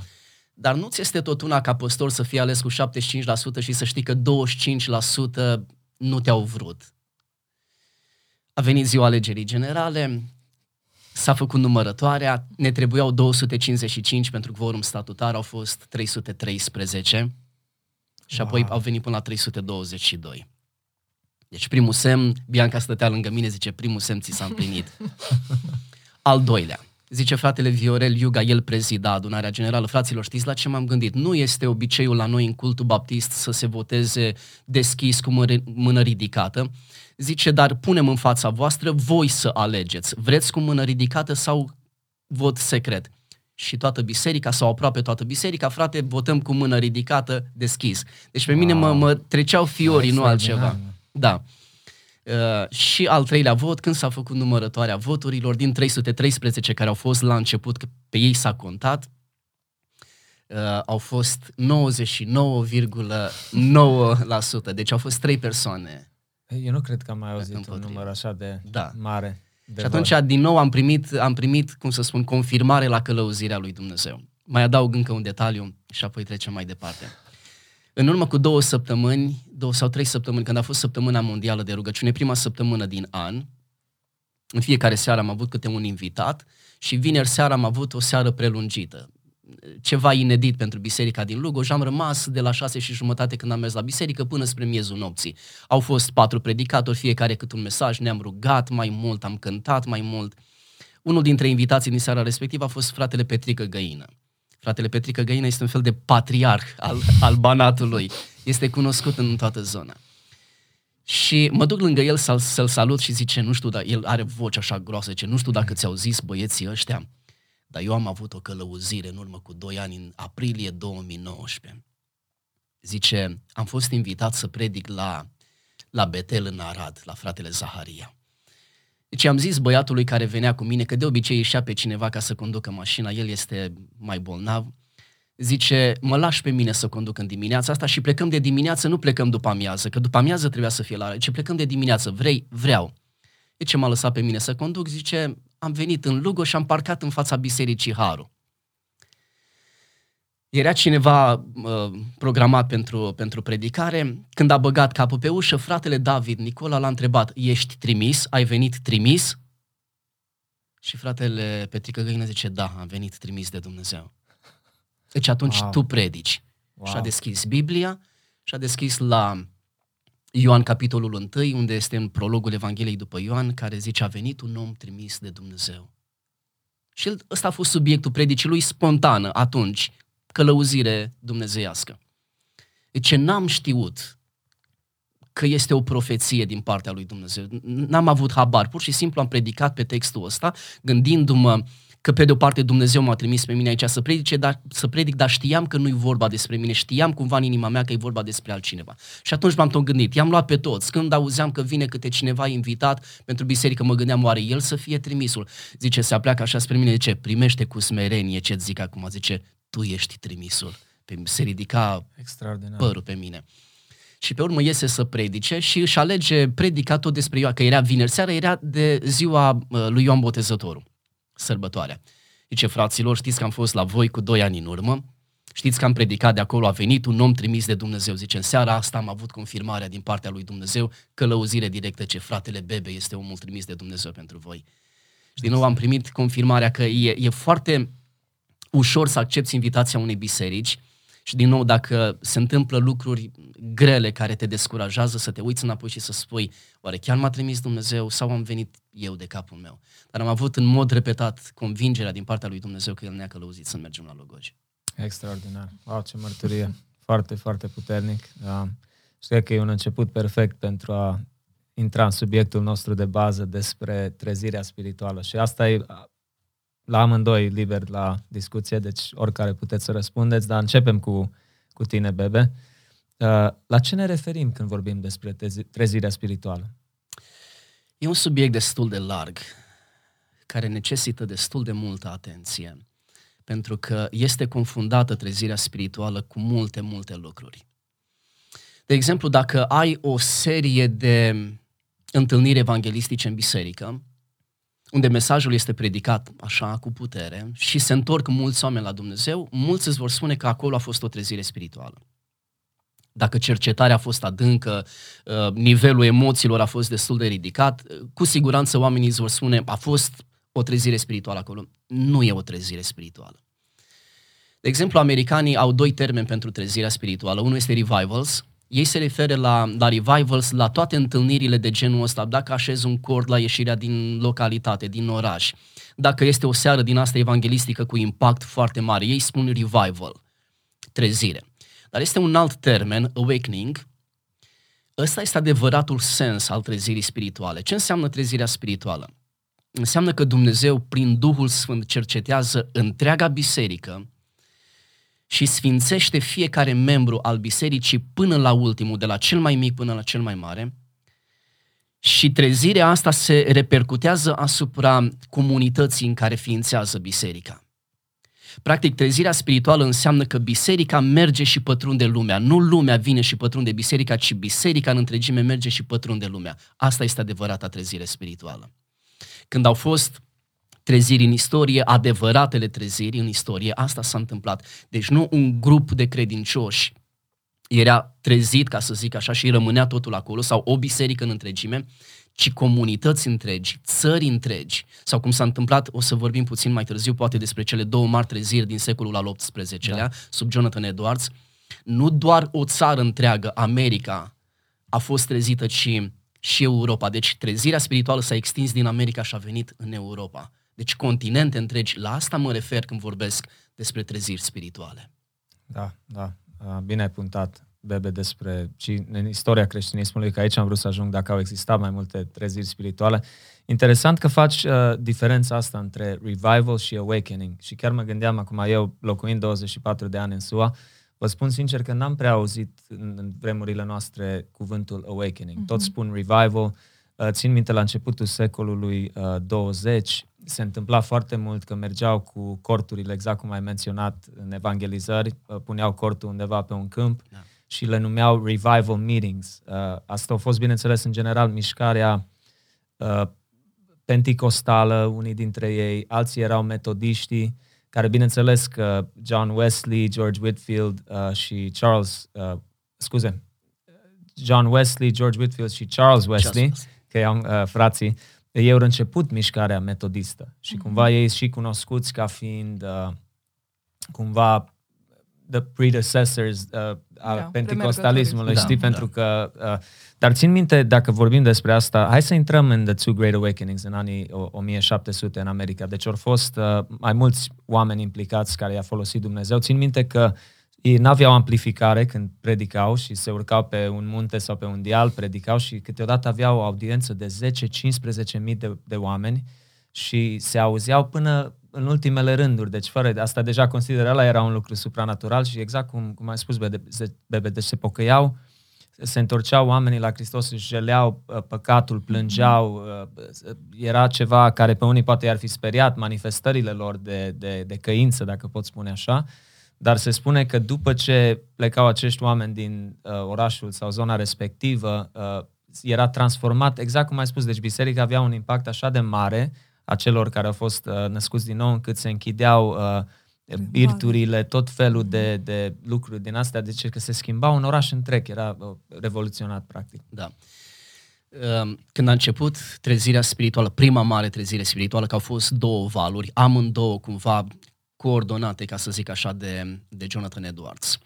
Dar nu ți este tot una ca păstor să fii ales cu 75% și să știi că 25% nu te-au vrut. A venit ziua alegerii generale, s-a făcut numărătoarea, ne trebuiau 255 pentru quorum statutar, au fost 313 și apoi Wow. au venit până la 322. Deci primul semn, Bianca stătea lângă mine, zice, primul semn ți s-a împlinit. Al doilea, zice fratele Viorel Iuga, el prezida adunarea generală. Fraților, știți la ce m-am gândit? Nu este obiceiul la noi în cultul baptist să se voteze deschis cu mână, mână ridicată. Zice, dar punem în fața voastră voi să alegeți. Vreți cu mână ridicată sau vot secret? Și toată biserica, sau aproape toată biserica, frate, votăm cu mână ridicată, deschis. Deci pe mine mă, Wow. mă treceau fiorii, nu Extraordinar, altceva. Da. Uh, și al treilea vot, când s-a făcut numărătoarea voturilor, din 313 care au fost la început, că pe ei s-a contat, uh, au fost 99,9%. Deci au fost trei persoane. Eu nu cred că am mai auzit un Împotrivă. număr așa de Da. mare. De Și atunci, din nou, am primit, am primit, cum să spun, confirmare la călăuzirea lui Dumnezeu. Mai adaug încă un detaliu și apoi trecem mai departe. În urmă cu două săptămâni, două sau trei săptămâni, când a fost săptămâna mondială de rugăciune, prima săptămână din an, în fiecare seară am avut câte un invitat și vineri seara am avut o seară prelungită. Ceva inedit pentru biserica din Lugoj. Am rămas de la șase și jumătate când am mers la biserică până spre miezul nopții. Au fost patru predicatori, fiecare cât un mesaj, ne-am rugat mai mult, am cântat mai mult. Unul dintre invitații din seara respectivă a fost fratele Petrică Găină. Fratele Petrică Găină este un fel de patriarh al, al banatului. Este cunoscut în toată zona. Și mă duc lângă el să-l, să-l salut și zice, nu știu, dar el are voce așa groasă, zice, nu știu dacă ți-au zis băieții ăștia, dar eu am avut o călăuzire în urmă cu 2 ani, în aprilie 2019. Zice, am fost invitat să predic la, la Betel în Arad, la fratele Zaharia. Deci am zis băiatului care venea cu mine, că de obicei ieșea pe cineva ca să conducă mașina, el este mai bolnav, zice, mă lași pe mine să conduc în dimineața asta și plecăm de dimineață, nu plecăm după amiază, că după amiază trebuia să fie la ce plecăm de dimineață, vrei, vreau. Zice, m-a lăsat pe mine să conduc, zice, am venit în Lugo și am parcat în fața bisericii Haru. Era cineva uh, programat pentru, pentru predicare, când a băgat capul pe ușă, fratele David Nicola l-a întrebat, ești trimis? Ai venit trimis? Și fratele Petrică Găină zice, da, am venit trimis de Dumnezeu. Deci atunci Wow. tu predici. Wow. Și a deschis Biblia și a deschis la Ioan capitolul 1, unde este în prologul Evangheliei după Ioan, care zice, a venit un om trimis de Dumnezeu. Și el, ăsta a fost subiectul predicii lui spontană atunci, călăuzire dumnezeiască. Deci n-am știut că este o profeție din partea lui Dumnezeu. N-am avut habar, pur și simplu am predicat pe textul ăsta, gândindu-mă că pe de o parte Dumnezeu m-a trimis pe mine aici să predice, dar, să predic, dar știam că nu-i vorba despre mine, știam cumva în inima mea că e vorba despre altcineva. Și atunci m-am tot gândit, i-am luat pe toți. Când auzeam că vine câte cineva invitat pentru biserică, mă gândeam, oare el să fie trimisul? Zice, se apleacă așa spre mine, zice, primește cu smerenie ce-ți zic acum, zice, tu ești trimisul. Pe, se ridica Extraordinar. părul pe mine. Și pe urmă iese să predice și își alege predica tot despre Ioan, că era vineri seara, era de ziua uh, lui Ioan Botezătorul, sărbătoarea. Zice, fraților, știți că am fost la voi cu doi ani în urmă, știți că am predicat de acolo, a venit un om trimis de Dumnezeu. Zice, în seara asta am avut confirmarea din partea lui Dumnezeu, călăuzire directă, ce fratele Bebe este omul trimis de Dumnezeu pentru voi. Și din nou am primit confirmarea că e, e foarte ușor să accepti invitația unei biserici și din nou dacă se întâmplă lucruri grele care te descurajează, să te uiți înapoi și să spui, oare chiar m-a trimis Dumnezeu sau am venit eu de capul meu? Dar am avut în mod repetat convingerea din partea lui Dumnezeu că El ne-a călăuzit să mergem la Logoj. Extraordinar. Wow, ce mărturie. Foarte, foarte puternic. Da. Și cred că e un început perfect pentru a intra în subiectul nostru de bază despre trezirea spirituală. Și asta e la amândoi liber la discuție, deci oricare puteți să răspundeți, dar începem cu, cu tine, Bebe. la ce ne referim când vorbim despre trezirea spirituală? E un subiect destul de larg, care necesită destul de multă atenție, pentru că este confundată trezirea spirituală cu multe, multe lucruri. De exemplu, dacă ai o serie de întâlniri evanghelistice în biserică, unde mesajul este predicat așa, cu putere, și se întorc mulți oameni la Dumnezeu, mulți îți vor spune că acolo a fost o trezire spirituală. Dacă cercetarea a fost adâncă, uh, nivelul emoțiilor a fost destul de ridicat, uh, cu siguranță oamenii îți vor spune a fost o trezire spirituală acolo. Nu e o trezire spirituală. De exemplu, americanii au doi termeni pentru trezirea spirituală. Unul este revivals, ei se referă la, la revivals, la toate întâlnirile de genul ăsta, dacă așezi un cord la ieșirea din localitate, din oraș, dacă este o seară din asta evanghelistică cu impact foarte mare, ei spun revival, trezire. Dar este un alt termen, awakening, ăsta este adevăratul sens al trezirii spirituale. Ce înseamnă trezirea spirituală? Înseamnă că Dumnezeu, prin Duhul Sfânt, cercetează întreaga biserică și sfințește fiecare membru al bisericii până la ultimul, de la cel mai mic până la cel mai mare, și trezirea asta se repercutează asupra comunității în care ființează biserica. Practic, trezirea spirituală înseamnă că biserica merge și pătrunde lumea. Nu lumea vine și pătrunde biserica, ci biserica în întregime merge și pătrunde lumea. Asta este adevărata trezire spirituală. Când au fost treziri în istorie, adevăratele treziri în istorie, asta s-a întâmplat. Deci nu un grup de credincioși era trezit, ca să zic așa, și rămânea totul acolo, sau o biserică în întregime, ci comunități întregi, țări întregi, sau cum s-a întâmplat, o să vorbim puțin mai târziu, poate despre cele două mari treziri din secolul al XVIII-lea, da. sub Jonathan Edwards, nu doar o țară întreagă, America, a fost trezită, ci și Europa. Deci trezirea spirituală s-a extins din America și a venit în Europa. Deci continente întregi, la asta mă refer când vorbesc despre treziri spirituale. Da, da, bine ai puntat, Bebe, despre și în istoria creștinismului, că aici am vrut să ajung dacă au existat mai multe treziri spirituale. Interesant că faci uh, diferența asta între revival și awakening. Și chiar mă gândeam acum, eu locuind 24 de ani în SUA, vă spun sincer că n-am prea auzit în, în vremurile noastre cuvântul awakening. Mm-hmm. Tot spun revival, uh, țin minte la începutul secolului uh, 20, se întâmpla foarte mult că mergeau cu corturile, exact cum ai menționat în evangelizări, uh, puneau cortul undeva pe un câmp da. și le numeau revival meetings. Uh, asta a fost, bineînțeles, în general, mișcarea uh, penticostală, unii dintre ei, alții erau metodiștii, care bineînțeles că John Wesley, George Whitfield uh, și Charles, uh, scuze, John Wesley, George Whitfield și Charles Wesley, Charles. că i-am uh, frații, ei au început mișcarea metodistă și mm-hmm. cumva ei și cunoscuți ca fiind uh, cumva the predecessors uh, a da, penticostalismului, știi, da, pentru da. că... Uh, dar țin minte, dacă vorbim despre asta, hai să intrăm în The Two Great Awakenings în anii 1700 în America. Deci au fost uh, mai mulți oameni implicați care i-a folosit Dumnezeu. Țin minte că ei n-aveau amplificare când predicau și se urcau pe un munte sau pe un dial, predicau și câteodată aveau o audiență de 10-15 mii de, de oameni și se auzeau până în ultimele rânduri. Deci fără asta deja consideră ăla era un lucru supranatural și exact cum, cum ai spus, Bebe, deci se pocăiau, se întorceau oamenii la Hristos, își jeleau uh, păcatul, plângeau, uh, era ceva care pe unii poate i-ar fi speriat, manifestările lor de, de, de căință, dacă pot spune așa, dar se spune că după ce plecau acești oameni din uh, orașul sau zona respectivă, uh, era transformat, exact cum ai spus, deci biserica avea un impact așa de mare a celor care au fost uh, născuți din nou, încât se închideau uh, birturile, tot felul de, de lucruri din astea, deci că se schimba un oraș întreg, era uh, revoluționat practic. Da. Uh, când a început trezirea spirituală, prima mare trezire spirituală, că au fost două valuri, amândouă cumva coordonate, ca să zic așa, de, de Jonathan Edwards.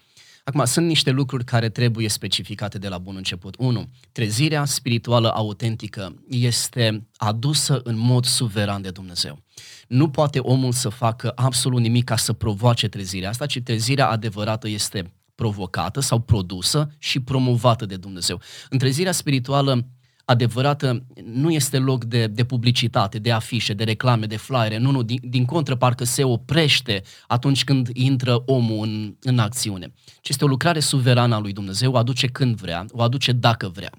Acum, sunt niște lucruri care trebuie specificate de la bun început. 1. Trezirea spirituală autentică este adusă în mod suveran de Dumnezeu. Nu poate omul să facă absolut nimic ca să provoace trezirea asta, ci trezirea adevărată este provocată sau produsă și promovată de Dumnezeu. În trezirea spirituală adevărată nu este loc de, de publicitate, de afișe, de reclame, de flyere, nu, nu, din, din contră parcă se oprește atunci când intră omul în, în acțiune. Ci este o lucrare suverană a lui Dumnezeu, o aduce când vrea, o aduce dacă vrea.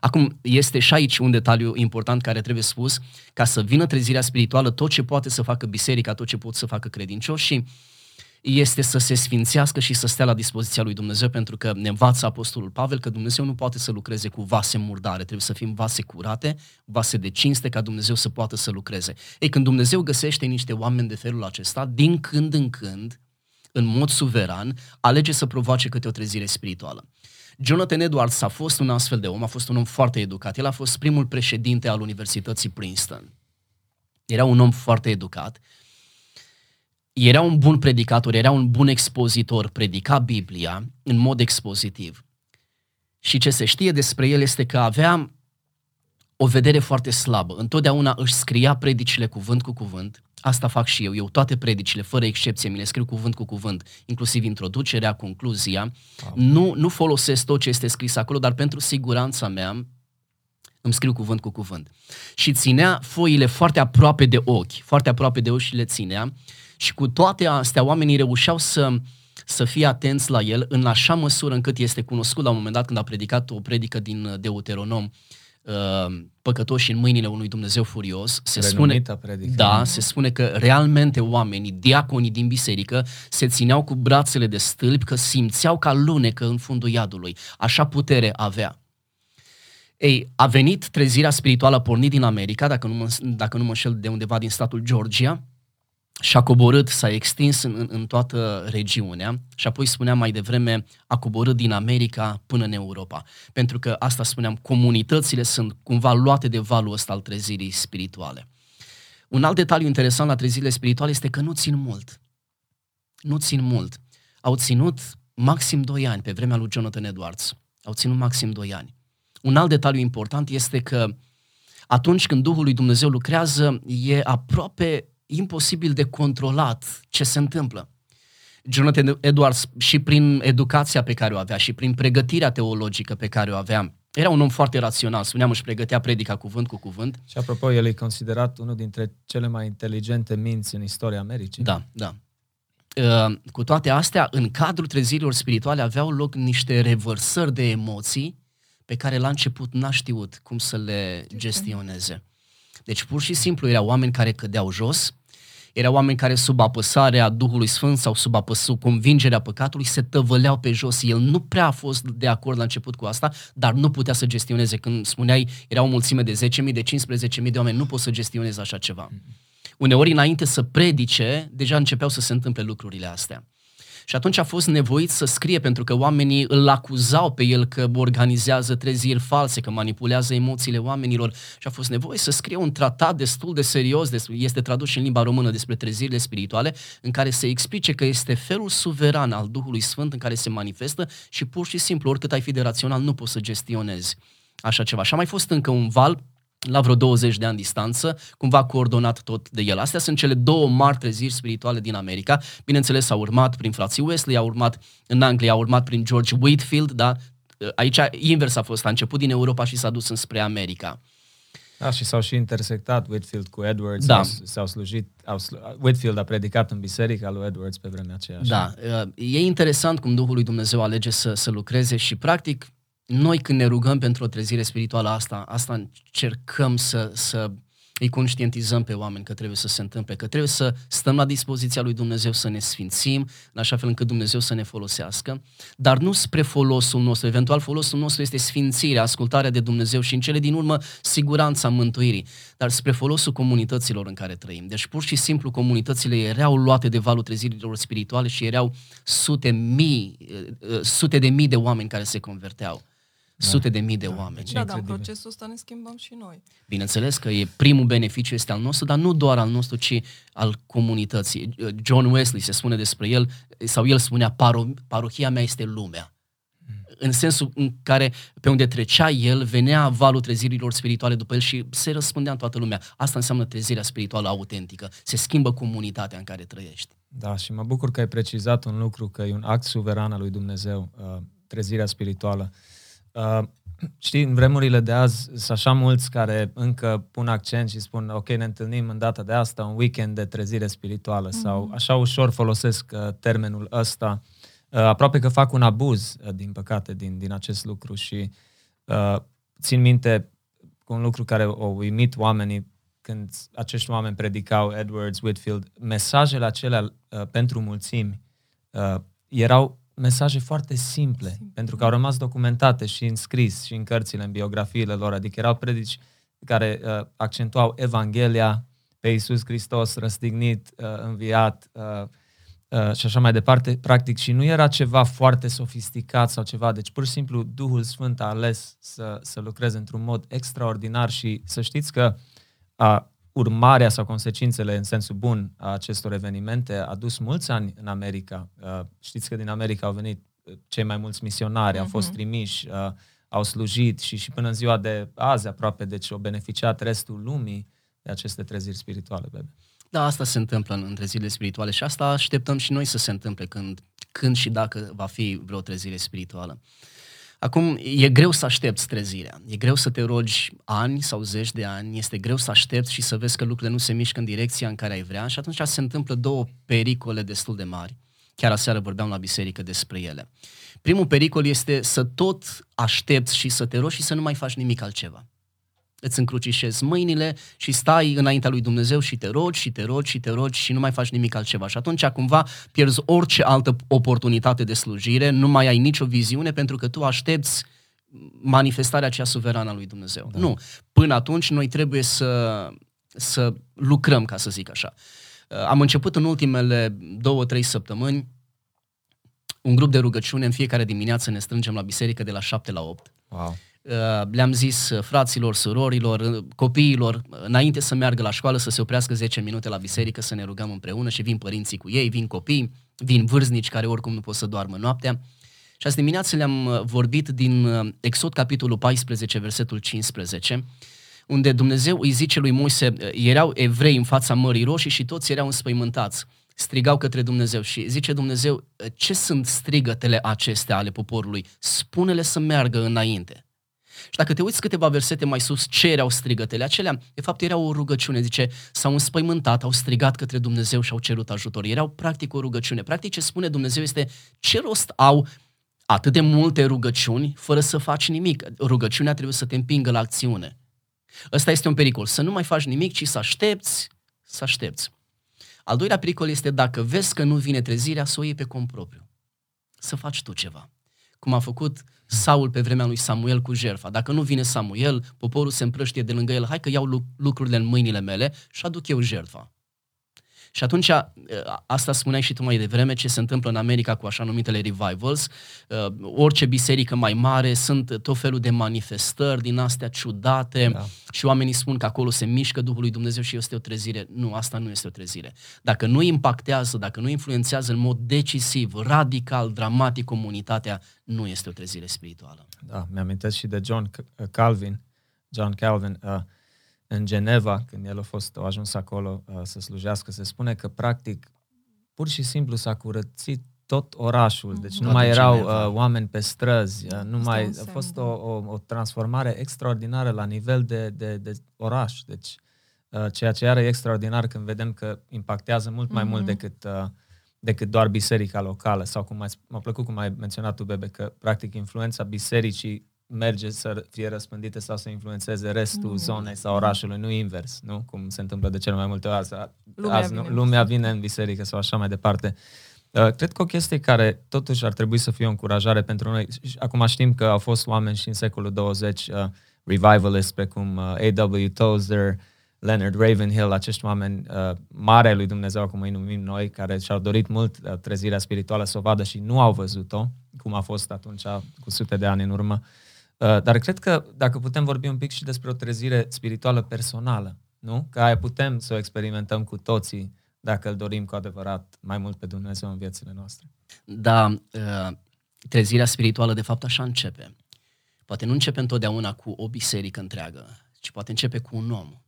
Acum, este și aici un detaliu important care trebuie spus, ca să vină trezirea spirituală, tot ce poate să facă biserica, tot ce pot să facă credincioșii, este să se sfințească și să stea la dispoziția lui Dumnezeu, pentru că ne învață Apostolul Pavel că Dumnezeu nu poate să lucreze cu vase murdare, trebuie să fim vase curate, vase de cinste, ca Dumnezeu să poată să lucreze. Ei, când Dumnezeu găsește niște oameni de felul acesta, din când în când, în mod suveran, alege să provoace câte o trezire spirituală. Jonathan Edwards a fost un astfel de om, a fost un om foarte educat. El a fost primul președinte al Universității Princeton. Era un om foarte educat. Era un bun predicator, era un bun expozitor, predica Biblia în mod expozitiv. Și ce se știe despre el este că avea o vedere foarte slabă. Întotdeauna își scria predicile cuvânt cu cuvânt. Asta fac și eu. Eu toate predicile, fără excepție, mi le scriu cuvânt cu cuvânt, inclusiv introducerea, concluzia. Wow. Nu, nu folosesc tot ce este scris acolo, dar pentru siguranța mea îmi scriu cuvânt cu cuvânt. Și ținea foile foarte aproape de ochi, foarte aproape de ochi și le ținea. Și cu toate astea, oamenii reușeau să, să fie atenți la el în așa măsură încât este cunoscut la un moment dat când a predicat o predică din Deuteronom, uh, Uh, păcătoși în mâinile unui Dumnezeu furios, se spune, predică. da, se spune că realmente oamenii, diaconii din biserică, se țineau cu brațele de stâlpi, că simțeau ca lunecă în fundul iadului. Așa putere avea. Ei, a venit trezirea spirituală, a pornit din America, dacă nu mă, dacă nu mă înșel de undeva din statul Georgia, și-a coborât, s-a extins în, în toată regiunea și apoi spuneam mai devreme, a coborât din America până în Europa. Pentru că asta spuneam, comunitățile sunt cumva luate de valul ăsta al trezirii spirituale. Un alt detaliu interesant la trezirile spirituale este că nu țin mult. Nu țin mult. Au ținut maxim 2 ani pe vremea lui Jonathan Edwards. Au ținut maxim 2 ani. Un alt detaliu important este că atunci când Duhul lui Dumnezeu lucrează, e aproape imposibil de controlat ce se întâmplă. Jonathan Edwards și prin educația pe care o avea și prin pregătirea teologică pe care o avea, era un om foarte rațional, spuneam, își pregătea predica cuvânt cu cuvânt. Și apropo, el e considerat unul dintre cele mai inteligente minți în istoria Americii. Da, da. Uh, cu toate astea, în cadrul trezirilor spirituale aveau loc niște revărsări de emoții pe care la început n-a știut cum să le gestioneze. Deci pur și simplu erau oameni care cădeau jos, erau oameni care sub apăsarea Duhului Sfânt sau sub apăsarea convingerea păcatului se tăvăleau pe jos. El nu prea a fost de acord la început cu asta, dar nu putea să gestioneze. Când spuneai, era o mulțime de 10.000, de 15.000 de oameni, nu poți să gestionezi așa ceva. Uneori, înainte să predice, deja începeau să se întâmple lucrurile astea. Și atunci a fost nevoit să scrie pentru că oamenii îl acuzau pe el că organizează treziri false, că manipulează emoțiile oamenilor și a fost nevoie să scrie un tratat destul de serios, este tradus în limba română despre trezirile spirituale, în care se explice că este felul suveran al Duhului Sfânt în care se manifestă și pur și simplu, oricât ai fi de rațional, nu poți să gestionezi așa ceva. Și a mai fost încă un val la vreo 20 de ani distanță, cumva coordonat tot de el. Astea sunt cele două mari treziri spirituale din America. Bineînțeles, au urmat prin frații Wesley, au urmat în Anglia, au urmat prin George Whitfield, da? Aici invers a fost, a început din Europa și s-a dus înspre America. Da, și s-au și intersectat Whitfield cu Edwards, da. s-au slujit, au slu- Whitfield a predicat în biserica lui Edwards pe vremea aceea. Da, e interesant cum Duhul lui Dumnezeu alege să, să lucreze și practic noi când ne rugăm pentru o trezire spirituală asta, asta încercăm să, să îi conștientizăm pe oameni că trebuie să se întâmple, că trebuie să stăm la dispoziția lui Dumnezeu să ne sfințim, în așa fel încât Dumnezeu să ne folosească, dar nu spre folosul nostru. Eventual folosul nostru este sfințirea, ascultarea de Dumnezeu și în cele din urmă siguranța mântuirii, dar spre folosul comunităților în care trăim. Deci pur și simplu comunitățile erau luate de valul trezirilor spirituale și erau sute, mii, sute de mii de oameni care se converteau da. Sute de mii de da. oameni. Da, dar în procesul ăsta ne schimbăm și noi. Bineînțeles că e primul beneficiu este al nostru, dar nu doar al nostru, ci al comunității. John Wesley se spune despre el, sau el spunea, Paro- parohia mea este lumea. Mm. În sensul în care pe unde trecea el, venea valul trezirilor spirituale după el și se răspundea în toată lumea. Asta înseamnă trezirea spirituală autentică. Se schimbă comunitatea în care trăiești. Da, și mă bucur că ai precizat un lucru, că e un act suveran al lui Dumnezeu, uh, trezirea spirituală. Uh, știi, în vremurile de azi sunt așa mulți care încă pun accent și spun ok, ne întâlnim în data de asta, un weekend de trezire spirituală mm-hmm. sau așa ușor folosesc uh, termenul ăsta. Uh, aproape că fac un abuz, uh, din păcate, din, din acest lucru și uh, țin minte un lucru care o uimit oamenii când acești oameni predicau Edwards, Whitfield, mesajele acelea uh, pentru mulțimi uh, erau mesaje foarte simple, simple, pentru că au rămas documentate și în scris și în cărțile, în biografiile lor, adică erau predici care uh, accentuau Evanghelia pe Iisus Hristos răstignit, uh, înviat uh, uh, și așa mai departe, practic, și nu era ceva foarte sofisticat sau ceva, deci pur și simplu Duhul Sfânt a ales să, să lucreze într-un mod extraordinar și să știți că uh, urmarea sau consecințele în sensul bun a acestor evenimente a dus mulți ani în America. Uh, știți că din America au venit uh, cei mai mulți misionari, uh-huh. au fost mhm. trimiși, uh, au slujit și, și până în ziua de azi aproape, deci au beneficiat restul lumii de aceste treziri spirituale, bebe. Da, asta se întâmplă în trezirile spirituale și asta așteptăm și noi să se întâmple când, când și dacă va fi vreo trezire spirituală. Uh, Acum, e greu să aștepți trezirea. E greu să te rogi ani sau zeci de ani, este greu să aștepți și să vezi că lucrurile nu se mișcă în direcția în care ai vrea și atunci se întâmplă două pericole destul de mari. Chiar aseară vorbeam la biserică despre ele. Primul pericol este să tot aștepți și să te rogi și să nu mai faci nimic altceva îți încrucișezi mâinile și stai înaintea lui Dumnezeu și te rogi și te rogi și te rogi și nu mai faci nimic altceva. Și atunci cumva pierzi orice altă oportunitate de slujire, nu mai ai nicio viziune pentru că tu aștepți manifestarea aceea suverană a lui Dumnezeu. Da. Nu. Până atunci noi trebuie să, să lucrăm, ca să zic așa. Am început în ultimele două, trei săptămâni un grup de rugăciune în fiecare dimineață ne strângem la biserică de la 7 la 8. Wow. Uh, le-am zis uh, fraților, surorilor, uh, copiilor, înainte să meargă la școală, să se oprească 10 minute la biserică, să ne rugăm împreună și vin părinții cu ei, vin copii, vin vârstnici care oricum nu pot să doarmă noaptea. Și azi dimineață le-am vorbit din Exod, capitolul 14, versetul 15, unde Dumnezeu îi zice lui Moise, erau evrei în fața Mării Roșii și toți erau înspăimântați strigau către Dumnezeu și zice Dumnezeu, ce sunt strigătele acestea ale poporului? Spune-le să meargă înainte. Și dacă te uiți câteva versete mai sus, ce erau strigătele acelea? De fapt, era o rugăciune, zice, s-au înspăimântat, au strigat către Dumnezeu și au cerut ajutor. Erau practic o rugăciune. Practic ce spune Dumnezeu este ce rost au atât de multe rugăciuni fără să faci nimic. Rugăciunea trebuie să te împingă la acțiune. Ăsta este un pericol. Să nu mai faci nimic, ci să aștepți, să aștepți. Al doilea pericol este dacă vezi că nu vine trezirea, să o iei pe cont propriu. Să faci tu ceva cum a făcut Saul pe vremea lui Samuel cu jerfa. Dacă nu vine Samuel, poporul se împrăștie de lângă el, hai că iau lucrurile în mâinile mele și aduc eu jerfa. Și atunci, asta spuneai și tu mai devreme, ce se întâmplă în America cu așa numitele revivals, orice biserică mai mare, sunt tot felul de manifestări din astea ciudate da. și oamenii spun că acolo se mișcă Duhul lui Dumnezeu și este o trezire. Nu, asta nu este o trezire. Dacă nu impactează, dacă nu influențează în mod decisiv, radical, dramatic comunitatea, nu este o trezire spirituală. Da, mi-amintesc și de John Calvin, John Calvin, uh, în Geneva, când el a fost a ajuns acolo uh, să slujească, se spune că practic pur și simplu s-a curățit tot orașul, deci nu mai erau uh, oameni pe străzi, uh, nu mai a fost o, o, o transformare extraordinară la nivel de, de, de oraș. Deci uh, ceea ce are extraordinar când vedem că impactează mult mai mm-hmm. mult mhm. decât uh, decât doar biserica locală sau cum ai, m-a plăcut cum ai menționat tu, Bebe, că practic influența bisericii merge să fie răspândite sau să influențeze restul mm. zonei sau orașului, nu invers, nu? Cum se întâmplă de cel mai multe ori. Azi, lumea, azi, vine. Nu? lumea vine în biserică sau așa mai departe. Uh, cred că o chestie care totuși ar trebui să fie o încurajare pentru noi, acum știm că au fost oameni și în secolul 20 uh, revivalists precum uh, A.W. Tozer, Leonard Ravenhill, acești oameni uh, mari lui Dumnezeu, cum îi numim noi, care și-au dorit mult uh, trezirea spirituală să o vadă și nu au văzut-o, cum a fost atunci cu sute de ani în urmă. Uh, Uh, dar cred că dacă putem vorbi un pic și despre o trezire spirituală personală, nu? Că aia putem să o experimentăm cu toții dacă îl dorim cu adevărat mai mult pe Dumnezeu în viețile noastre. Da, uh, trezirea spirituală de fapt așa începe. Poate nu începe întotdeauna cu o biserică întreagă, ci poate începe cu un om.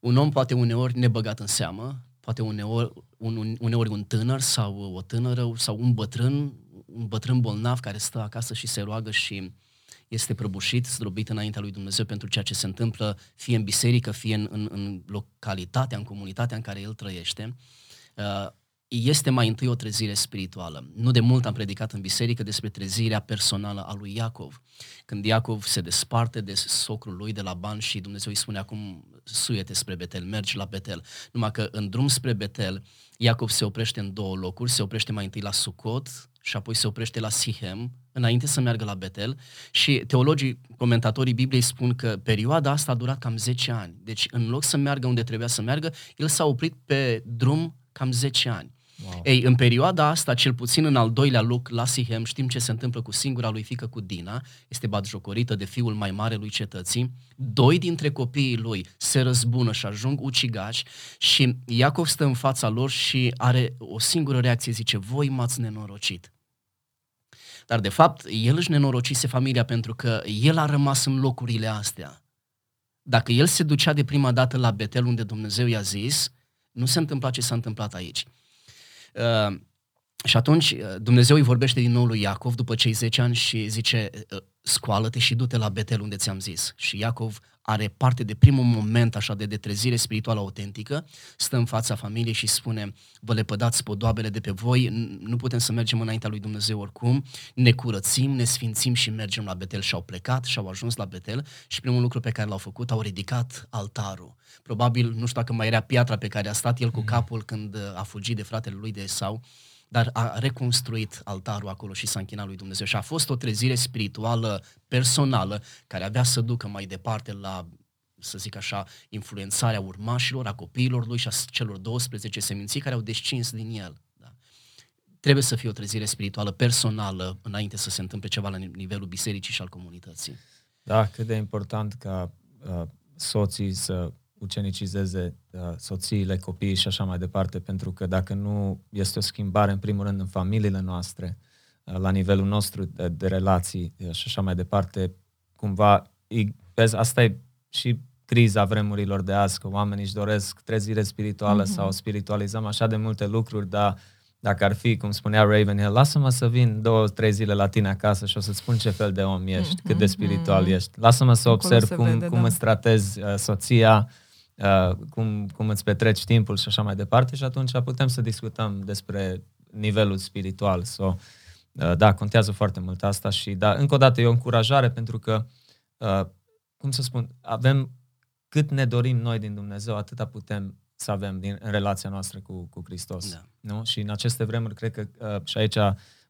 Un om poate uneori nebăgat în seamă, poate uneori un, uneori un tânăr sau o tânără sau un bătrân, un bătrân bolnav care stă acasă și se roagă și este prăbușit, zdrobit înaintea lui Dumnezeu pentru ceea ce se întâmplă fie în biserică, fie în, în, în localitatea, în comunitatea în care el trăiește. Uh, este mai întâi o trezire spirituală. Nu de mult am predicat în biserică despre trezirea personală a lui Iacov. Când Iacov se desparte de socrul lui, de la ban și Dumnezeu îi spune acum suiete spre Betel, mergi la Betel. Numai că în drum spre Betel, Iacov se oprește în două locuri, se oprește mai întâi la Sucot și apoi se oprește la Sihem, înainte să meargă la Betel și teologii, comentatorii Bibliei spun că perioada asta a durat cam 10 ani. Deci în loc să meargă unde trebuia să meargă, el s-a oprit pe drum cam 10 ani. Wow. Ei, în perioada asta, cel puțin în al doilea loc, la Sihem, știm ce se întâmplă cu singura lui fică cu Dina, este batjocorită de fiul mai mare lui cetății. Doi dintre copiii lui se răzbună și ajung ucigași și Iacov stă în fața lor și are o singură reacție, zice, voi m-ați nenorocit. Dar de fapt, el își nenorocise familia pentru că el a rămas în locurile astea. Dacă el se ducea de prima dată la Betel unde Dumnezeu i-a zis, nu se întâmpla ce s-a întâmplat aici. Uh, și atunci uh, Dumnezeu îi vorbește din nou lui Iacov după cei 10 ani și zice, uh, scoală-te și du-te la Betel unde ți-am zis. Și Iacov are parte de primul moment așa de detrezire spirituală autentică, stă în fața familiei și spune, vă lepădați podoabele de pe voi, nu putem să mergem înaintea lui Dumnezeu oricum, ne curățim, ne sfințim și mergem la Betel și au plecat și au ajuns la Betel și primul lucru pe care l-au făcut, au ridicat altarul. Probabil, nu știu dacă mai era piatra pe care a stat el cu mm. capul când a fugit de fratele lui de Esau, dar a reconstruit altarul acolo și s-a închinat lui Dumnezeu. Și a fost o trezire spirituală personală care avea să ducă mai departe la să zic așa, influențarea urmașilor, a copiilor lui și a celor 12 seminții care au descins din el. Da. Trebuie să fie o trezire spirituală personală înainte să se întâmple ceva la nivelul bisericii și al comunității. Da, cât de important ca uh, soții să ucenicizeze uh, soțiile, copiii și așa mai departe, pentru că dacă nu este o schimbare, în primul rând, în familiile noastre, uh, la nivelul nostru de, de relații uh, și așa mai departe, cumva, vezi, asta e și criza vremurilor de azi, că oamenii își doresc trezire spirituală mm-hmm. sau spiritualizăm așa de multe lucruri, dar dacă ar fi, cum spunea Ravenhill, lasă-mă să vin două, trei zile la tine acasă și o să-ți spun ce fel de om ești, mm-hmm. cât de spiritual mm-hmm. ești. Lasă-mă să observ cum, vede, cum da. îți tratezi uh, soția, uh, cum, cum îți petreci timpul și așa mai departe și atunci putem să discutăm despre nivelul spiritual. So, uh, da, contează foarte mult asta și da, încă o dată e o încurajare pentru că, uh, cum să spun, avem cât ne dorim noi din Dumnezeu, atâta putem să avem din, în relația noastră cu, cu Hristos. Da. Nu? Și în aceste vremuri, cred că, uh, și aici,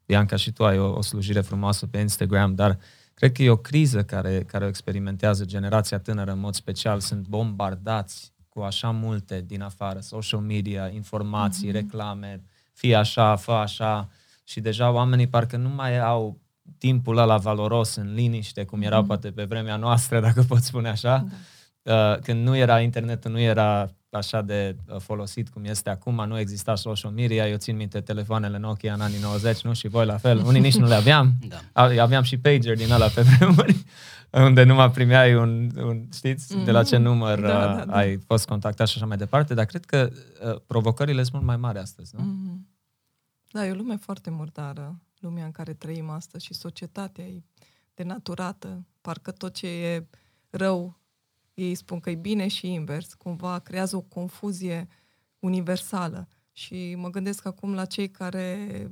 Bianca, și tu ai o, o slujire frumoasă pe Instagram, dar uh, Cred că e o criză care, care o experimentează generația tânără în mod special. Sunt bombardați cu așa multe din afară, social media, informații, mm-hmm. reclame, fie așa, fă așa. Și deja oamenii parcă nu mai au timpul ăla valoros în liniște, cum era mm-hmm. poate pe vremea noastră, dacă pot spune așa. Da. Uh, când nu era internetul, nu era așa de uh, folosit cum este acum, nu exista social media, eu țin minte telefoanele Nokia în anii 90, nu? Și voi la fel. Unii nici nu le aveam. Da. Aveam și pager din ăla pe vremuri, unde numai primeai un, un știți, mm-hmm. de la ce mhm. număr da, uh, da, da. ai fost contactat și așa mai departe, dar cred că uh, provocările sunt mult mai mari astăzi, nu? Mm-hmm. Da, e o lume foarte murdară, lumea în care trăim astăzi și societatea e denaturată, parcă tot ce e rău ei spun că e bine și invers, cumva creează o confuzie universală. Și mă gândesc acum la cei care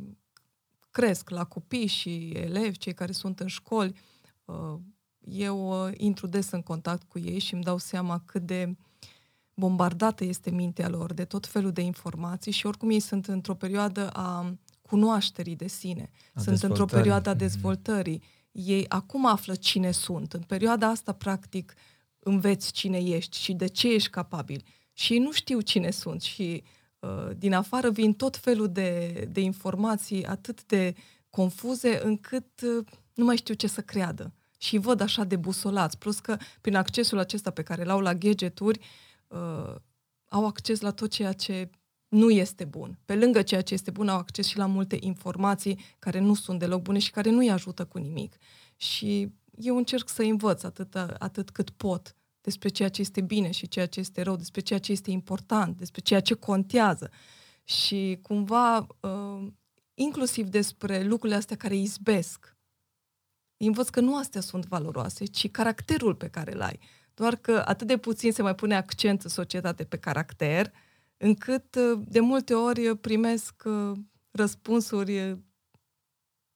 cresc, la copii și elevi, cei care sunt în școli. Uh, eu uh, intru des în contact cu ei și îmi dau seama cât de bombardată este mintea lor de tot felul de informații și oricum ei sunt într-o perioadă a cunoașterii de sine, a sunt într-o perioadă a mhm. dezvoltării. Ei acum află cine sunt. În perioada asta, practic, înveți cine ești și de ce ești capabil. Și ei nu știu cine sunt și uh, din afară vin tot felul de, de informații atât de confuze încât uh, nu mai știu ce să creadă. Și îi văd așa de busolați. Plus că prin accesul acesta pe care l-au la gadgeturi, uh, au acces la tot ceea ce nu este bun. Pe lângă ceea ce este bun, au acces și la multe informații care nu sunt deloc bune și care nu-i ajută cu nimic. Și eu încerc să învăț atât, atât cât pot despre ceea ce este bine și ceea ce este rău, despre ceea ce este important, despre ceea ce contează. Și cumva, uh, inclusiv despre lucrurile astea care izbesc Îi învăț că nu astea sunt valoroase, ci caracterul pe care îl ai. Doar că atât de puțin se mai pune accent în societate pe caracter, încât uh, de multe ori primesc uh, răspunsuri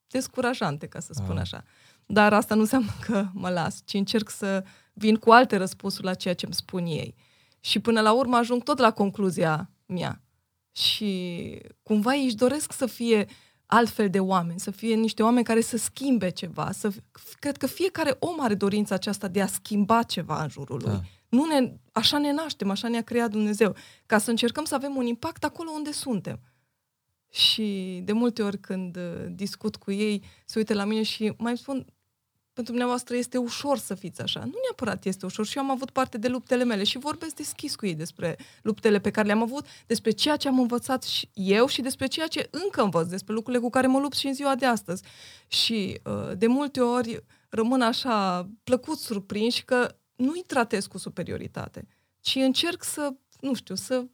descurajante, ca să spun ah. așa. Dar asta nu înseamnă că mă las, ci încerc să vin cu alte răspunsuri la ceea ce îmi spun ei. Și până la urmă ajung tot la concluzia mea. Și cumva ei își doresc să fie altfel de oameni, să fie niște oameni care să schimbe ceva. Să, cred că fiecare om are dorința aceasta de a schimba ceva în jurul lui. Da. Nu ne, așa ne naștem, așa ne-a creat Dumnezeu, ca să încercăm să avem un impact acolo unde suntem. Și de multe ori când uh, discut cu ei, se uită la mine și mai spun, pentru dumneavoastră este ușor să fiți așa. Nu neapărat este ușor și eu am avut parte de luptele mele și vorbesc deschis cu ei despre luptele pe care le-am avut, despre ceea ce am învățat și eu și despre ceea ce încă învăț, despre lucrurile cu care mă lupt și în ziua de astăzi. Și uh, de multe ori rămân așa plăcut surprinși că nu-i tratez cu superioritate, ci încerc să, nu știu, să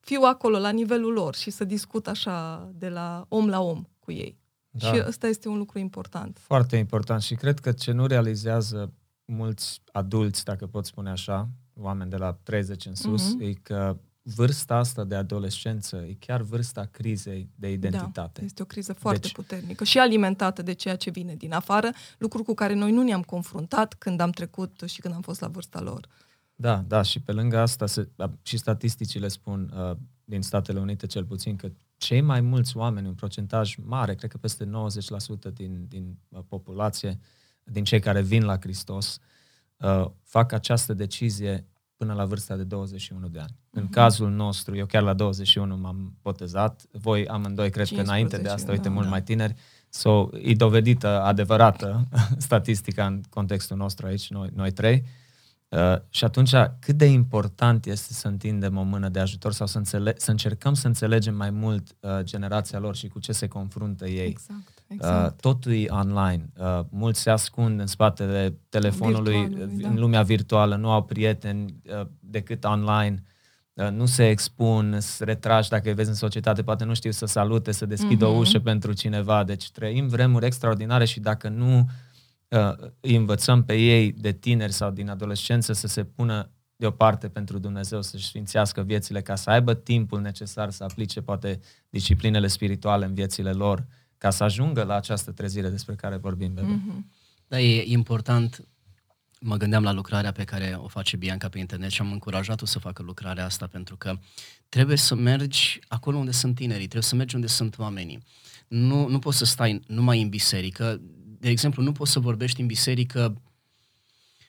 fiu acolo la nivelul lor și să discut așa de la om la om cu ei. Da. Și ăsta este un lucru important. Foarte important și cred că ce nu realizează mulți adulți, dacă pot spune așa, oameni de la 30 în sus, mm-hmm. e că vârsta asta de adolescență e chiar vârsta crizei de identitate. Da, este o criză foarte deci, puternică și alimentată de ceea ce vine din afară, lucru cu care noi nu ne-am confruntat când am trecut și când am fost la vârsta lor. Da, da, și pe lângă asta se, și statisticile spun uh, din Statele Unite cel puțin că cei mai mulți oameni, un procentaj mare, cred că peste 90% din, din uh, populație, din cei care vin la Hristos, uh, fac această decizie până la vârsta de 21 de ani. Uh-huh. În mhm. cazul nostru, eu chiar la 21 m-am botezat, voi amândoi cred 15, că înainte de asta, uite, da, mult da. mai tineri, so, e dovedită, adevărată statistica în contextul nostru aici, noi, noi trei. Uh, Uh, și atunci, cât de important este să întindem o mână de ajutor sau să, înțele- să încercăm să înțelegem mai mult uh, generația lor și cu ce se confruntă ei. Exact, uh, exact. Uh, totul e online. Uh, mulți se ascund în spatele telefonului, Virtualului, în da. lumea virtuală, nu au prieteni uh, decât online. Uh, nu se expun, se retragi dacă îi vezi în societate, poate nu știu să salute, să deschidă uh-huh. o mhm. ușă pentru cineva. Deci trăim vremuri extraordinare și dacă nu uh, îi învățăm pe ei de tineri sau din adolescență să se pună deoparte pentru Dumnezeu, să-și sfințească viețile ca să aibă timpul necesar să aplice poate disciplinele spirituale în viețile lor, ca să ajungă la această trezire despre care vorbim, bebe. Mm-hmm. Da, e important. Mă gândeam la lucrarea pe care o face Bianca pe internet și am încurajat-o să facă lucrarea asta pentru că trebuie să mergi acolo unde sunt tinerii, trebuie să mergi unde sunt oamenii. Nu, nu poți să stai numai în biserică de exemplu, nu poți să vorbești în biserică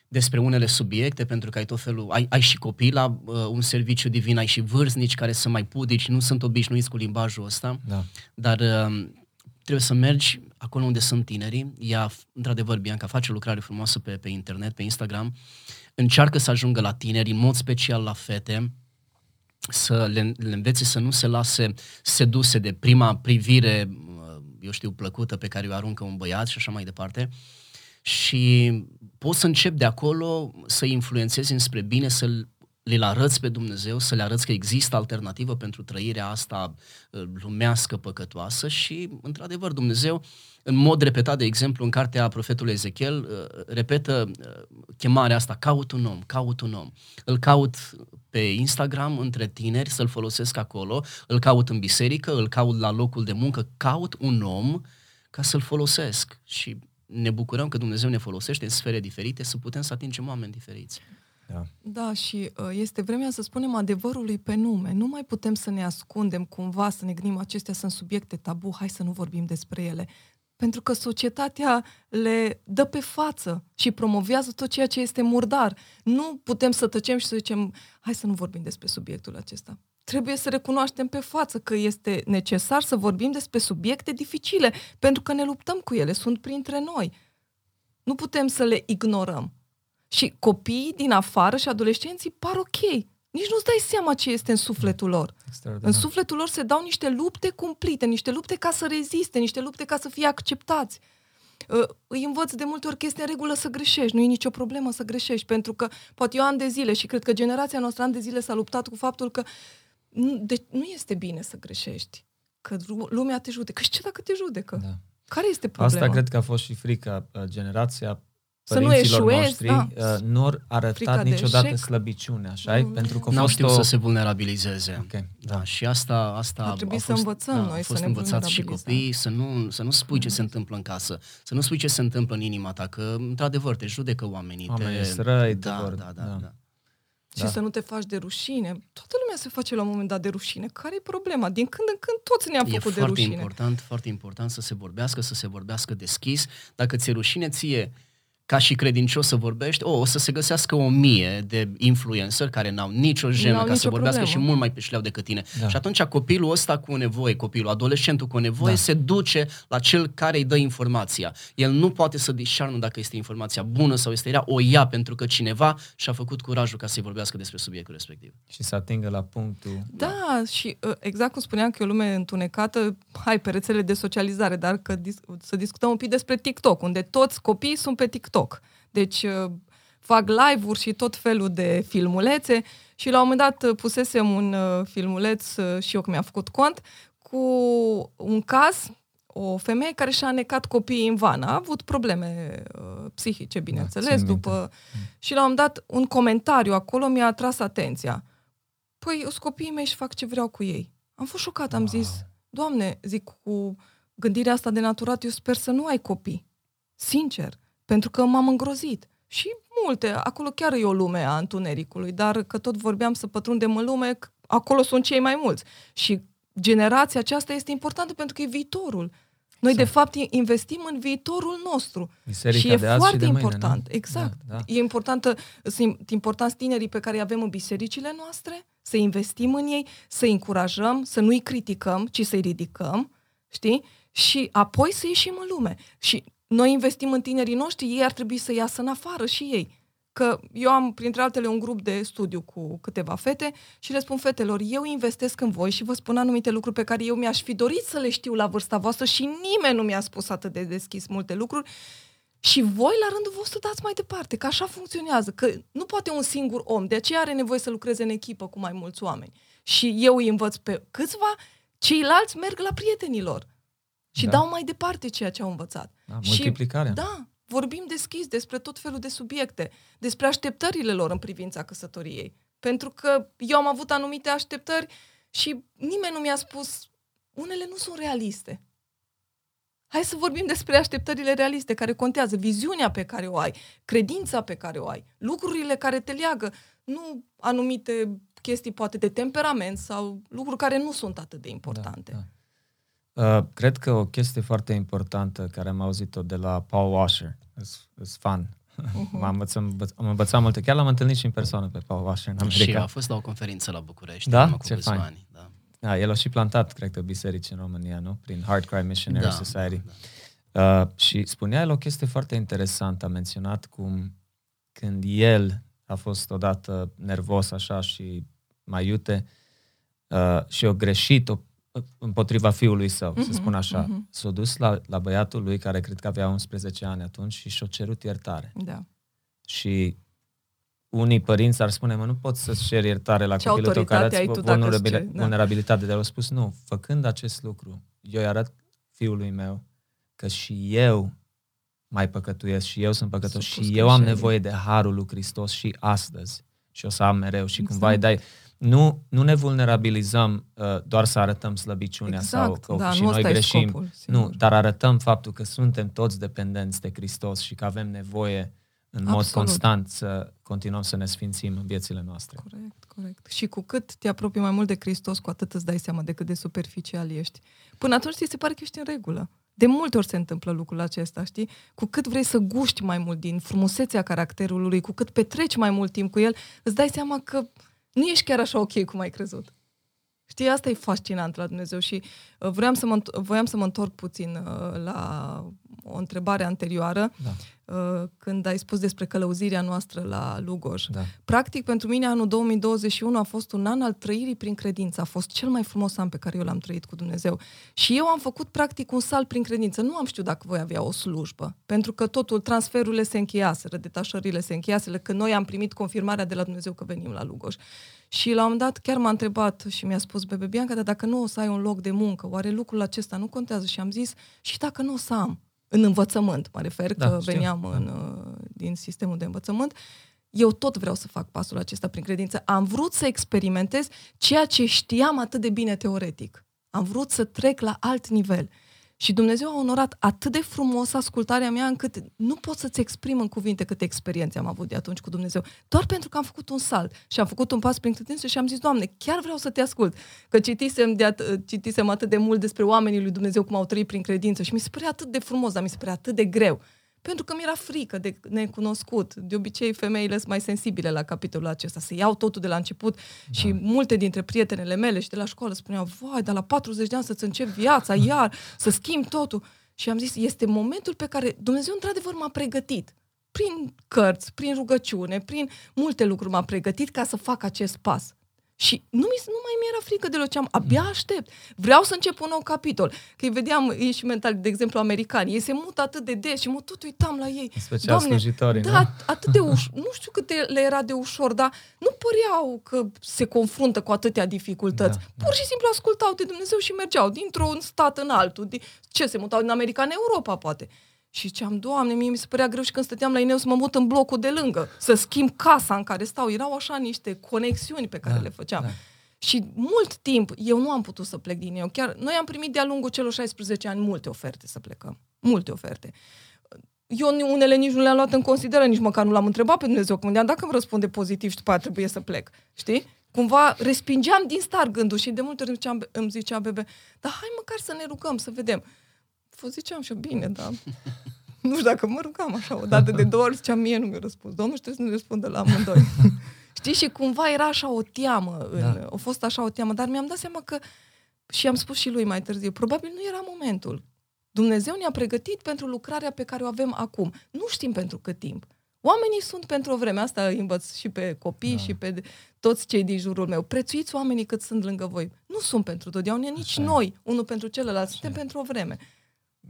despre unele subiecte, pentru că ai tot felul, ai, ai și copii la uh, un serviciu divin, ai și vârstnici care sunt mai pudici, nu sunt obișnuiți cu limbajul ăsta, da. dar uh, trebuie să mergi acolo unde sunt tinerii. Ea, într-adevăr, Bianca face o lucrare frumoasă pe, pe internet, pe Instagram, încearcă să ajungă la tineri, în mod special la fete, să le, le învețe să nu se lase seduse de prima privire eu știu, plăcută pe care o aruncă un băiat și așa mai departe. Și poți să încep de acolo să influențezi înspre bine, să le arăți pe Dumnezeu, să le arăți că există alternativă pentru trăirea asta uh, lumească păcătoasă și, într-adevăr, Dumnezeu, în mod repetat, de exemplu, în cartea profetului Ezechiel, uh, repetă uh, chemarea asta, caut un om, caut un om. Îl caut pe Instagram între tineri, să-l folosesc acolo, îl caut în biserică, îl caut la locul de muncă, caut un om ca să-l folosesc. Și ne bucurăm că Dumnezeu ne folosește în sfere diferite să putem să atingem oameni diferiți. Da. da, și uh, este vremea să spunem adevărului pe nume. Nu mai putem să ne ascundem cumva, să ne gândim acestea sunt subiecte tabu, hai să nu vorbim despre ele. Pentru că societatea le dă pe față și promovează tot ceea ce este murdar. Nu putem să tăcem și să zicem, hai să nu vorbim despre subiectul acesta. Trebuie să recunoaștem pe față că este necesar să vorbim despre subiecte dificile, pentru că ne luptăm cu ele, sunt printre noi. Nu putem să le ignorăm. Și copiii din afară și adolescenții par ok. Nici nu-ți dai seama ce este în sufletul lor. În sufletul lor se dau niște lupte cumplite, niște lupte ca să reziste, niște lupte ca să fie acceptați. Uh, îi învăț de multe ori că este în regulă să greșești, nu e nicio problemă să greșești, pentru că poate eu am de zile și cred că generația noastră an de zile s-a luptat cu faptul că nu, de, nu este bine să greșești, că lumea te judecă. Și ce dacă te judecă? Da. Care este problema? Asta cred că a fost și frica. Uh, generația Să nu părinților eșuezi, noștri da. uh, nu au Frica arătat de niciodată eșec. slăbiciune, așa e? Nu, nu. Pentru că a N-au fost știut o... să se vulnerabilizeze. Ok, Da, și asta, asta Ar trebui a să fost, învățăm da, noi a să fost ne învățat și vulnerabilizăm. copiii să nu, să nu spui ce se întâmplă în casă, să nu spui ce se întâmplă în inima ta, că într-adevăr te judecă oamenii. Oamenii te... sunt răi, te da, vor- da, da, da. da. Și Da. să nu te faci de rușine. Toată lumea se face la un moment dat de rușine. Care e problema? Din când în când toți ne-am E făcut de foarte rușine. important, foarte important să se vorbească, să se vorbească deschis. Dacă ți-e rușine ție ca și credincios să vorbești, o, o să se găsească o mie de influencer care n-au nicio jenă N-au ca nicio să vorbească problemă. și mult mai pe șleau decât tine. Da. Și atunci copilul ăsta cu nevoie, copilul, adolescentul cu nevoie, Da. se duce la cel care îi dă informația. El nu poate să discearnă dacă este informația bună sau este rea, o ia pentru că cineva și-a făcut curajul ca să-i vorbească despre subiectul respectiv. Și să atingă la punctul... Da, și uh, exact cum spuneam că e o lume întunecată, hai pe rețele de socializare, dar că dis- să discutăm un pic despre TikTok, unde toți copiii sunt pe TikTok. Deci uh, fac live-uri și tot felul de filmulețe și la un moment dat uh, pusesem un uh, filmuleț uh, și eu că mi-am făcut cont cu un caz, o femeie care și-a necat copiii în vană. A avut probleme uh, psihice, bineînțeles, țin minte. după... Și la un moment dat un comentariu acolo mi-a atras atenția. Păi, sunt copiii mei și fac ce vreau cu ei. Am fost șocat, am Wow. zis, Doamne, zic, cu gândirea asta de naturat, eu sper să nu ai copii. Sincer, pentru că m-am îngrozit. Și multe, acolo chiar e o lume a întunericului, dar că tot vorbeam să pătrundem în lume, c- acolo sunt cei mai mulți. Și generația aceasta este importantă pentru că e viitorul. Noi, de fapt, i- investim în viitorul nostru. Biserica și e de azi foarte și de mâine, important. nu? Exact. Da, da. E importantă, sunt importanți tinerii pe care îi avem în bisericile noastre, să investim în ei, să îi încurajăm, să nu-i criticăm, ci să-i ridicăm, știi? Și apoi să ieșim în lume. Și noi investim în tinerii noștri, ei ar trebui să iasă în afară și ei. Că eu am, printre altele, un grup de studiu cu câteva fete și le spun fetelor, eu investesc în voi și vă spun anumite lucruri pe care eu mi-aș fi dorit să le știu la vârsta voastră și nimeni nu mi-a spus atât de deschis multe lucruri și voi, la rândul vostru, dați mai departe, că așa funcționează, că nu poate un singur om, de aceea are nevoie să lucreze în echipă cu mai mulți oameni. Și eu îi învăț pe câțiva, ceilalți merg la prietenilor și Da. dau mai departe ceea ce au învățat. Da, Și- multiplicarea. Da, vorbim deschis despre tot felul de subiecte, despre așteptările lor în privința căsătoriei. Pentru că eu am avut anumite așteptări și nimeni nu mi-a spus, unele nu sunt realiste. Hai să vorbim despre așteptările realiste care contează, viziunea pe care o ai, credința pe care o ai, lucrurile care te leagă, nu anumite chestii poate de temperament sau lucruri care nu sunt atât de importante. Da, da. Uh, cred că o chestie foarte importantă care am auzit-o de la Paul Washer, is fun. Mhm. M-am învățat, am învățat multe. Chiar l-am întâlnit și în persoană pe Paul Washer în Și America. a fost la o conferință la București, Da? în urmă cu Ce câțiva fain. ani. Da. Da, el a și plantat, cred că, biserici în România, nu? Prin Hard Cry Missionary Da, Society. da. Uh, și spunea el o chestie foarte interesantă. A menționat cum când el a fost odată nervos așa și mai iute uh, și a greșit o, împotriva fiului său, să Mhm, spun așa. mhm. S-a dus la, la băiatul lui, care cred că avea 11 ani atunci, și și-a cerut iertare. Da. Și unii părinți ar spune, mă, nu poți să-ți ceri iertare la Ce copilul tău care autoritate are ai tu dacă îți vulnerabil- ceri, da. vulnerabilitate. Dar au spus, nu, făcând acest lucru, eu îi arăt fiului meu că și eu mai păcătuiesc și eu sunt păcătos Supus și eu am greșelii. nevoie de harul lui Hristos și astăzi. Și o să am mereu și Exact. cumva îi dai... Nu, nu ne vulnerabilizăm uh, doar să arătăm slăbiciunea sau Exact, că da, și nu noi ăsta e greșim. scopul, nu, sigur. dar arătăm faptul că suntem toți dependenți de Hristos și că avem nevoie în mod Absolut. constant să continuăm să ne sfințim în viețile noastre. Corect, corect. Și cu cât te apropii mai mult de Hristos, cu atât îți dai seama de cât de superficial ești. Până atunci ți se pare că ești în regulă. De multe ori se întâmplă lucrul acesta, știi? Cu cât vrei să guști mai mult din frumusețea caracterului, cu cât petreci mai mult timp cu el, îți dai seama că nu ești chiar așa ok cum ai crezut. Știi, asta e fascinant la Dumnezeu și uh, vreau să mă, înt- voiam să mă întorc puțin uh, la o întrebare anterioară, Da. uh, când ai spus despre călăuzirea noastră la Lugoj. Da. Practic, pentru mine, anul 2021 a fost un an al trăirii prin credință. A fost cel mai frumos an pe care eu l-am trăit cu Dumnezeu. Și eu am făcut, practic, un salt prin credință. Nu am știut dacă voi avea o slujbă, pentru că totul, transferurile se încheiaseră, detașările se încheiaseră, că noi am primit confirmarea de la Dumnezeu că venim la Lugoj. Și la un moment dat chiar m-a întrebat și mi-a spus, Bebe Bianca, dar dacă nu o să ai un loc de muncă, oare lucrul acesta nu contează? Și am zis, și dacă nu o să am, în învățământ, mă refer Da, că știu. veneam Da. în, uh, din sistemul de învățământ, eu tot vreau să fac pasul acesta prin credință. Am vrut să experimentez ceea ce știam atât de bine teoretic. Am vrut să trec la alt nivel. Și Dumnezeu a onorat atât de frumos ascultarea mea încât nu pot să-ți exprim în cuvinte câte experiențe am avut de atunci cu Dumnezeu. Doar pentru că am făcut un salt și am făcut un pas prin credință și am zis, Doamne, chiar vreau să te ascult. Că citisem, de at- citisem atât de mult despre oamenii lui Dumnezeu cum au trăit prin credință și mi se părea atât de frumos, dar mi se părea atât de greu. Pentru că mi-era frică de necunoscut. De obicei, femeile sunt mai sensibile la capitolul acesta. Să iau totul de la început da. și multe dintre prietenele mele și de la școală spuneau, vai, dar la 40 de ani să-ți începi viața, iar, să schimbi totul. Și am zis, este momentul pe care Dumnezeu într-adevăr m-a pregătit. Prin cărți, prin rugăciune, prin multe lucruri m-a pregătit ca să fac acest pas. Și nu, mi, nu mai mi-era frică de ce am. Abia aștept. Vreau să încep un nou capitol. Că îi vedeam, ei și mental, de exemplu, americani. Ei se mută atât de des și mă tot uitam la ei. În special slujitorii, da, nu? atât de ușor. Nu știu cât de- le era de ușor, dar nu păreau că se confruntă cu atâtea dificultăți. Da, Da, Pur și simplu ascultau de Dumnezeu și mergeau dintr-un stat în altul. Din- Ce, se mutau din America în Europa, poate. Și ziceam, Doamne, mie mi se părea greu și când stăteam la Ineu să mă mut în blocul de lângă, să schimb casa în care stau. Erau așa niște conexiuni pe care Da, le făceam. da. Și mult timp eu nu am putut să plec din eu. Chiar noi am primit de-a lungul celor 16 ani multe oferte să plecăm. Multe oferte. Eu ni- unele nici nu le-am luat în considerare, nici măcar nu l-am întrebat pe Dumnezeu. Că mă gândeam, dacă îmi răspunde pozitiv și după aia trebuie să plec. Știi? Cumva respingeam din start gândul și de multe ori îmi zicea, îmi zicea bebe, dar hai măcar să ne rugăm, să vedem. Fă, ziceam și eu, bine, da. nu știu dacă mă rugam așa o dată de două ori, ziceam, mie nu mi-a răspuns. Domnul și trebuie să ne răspundă la amândoi. Știi? Și cumva era așa o teamă. În, Da. A fost așa o teamă, dar mi-am dat seama că, și am spus și lui mai târziu, probabil nu era momentul. Dumnezeu ne-a pregătit pentru lucrarea pe care o avem acum. Nu știm pentru cât timp. Oamenii sunt pentru o vreme. Asta îi învăț și pe copii Da. și pe toți cei din jurul meu. Prețuiți oamenii cât sunt lângă voi. Nu sunt pentru totdeauna, nici Așa e. noi, unul pentru celălalt. Suntem e. pentru o vreme.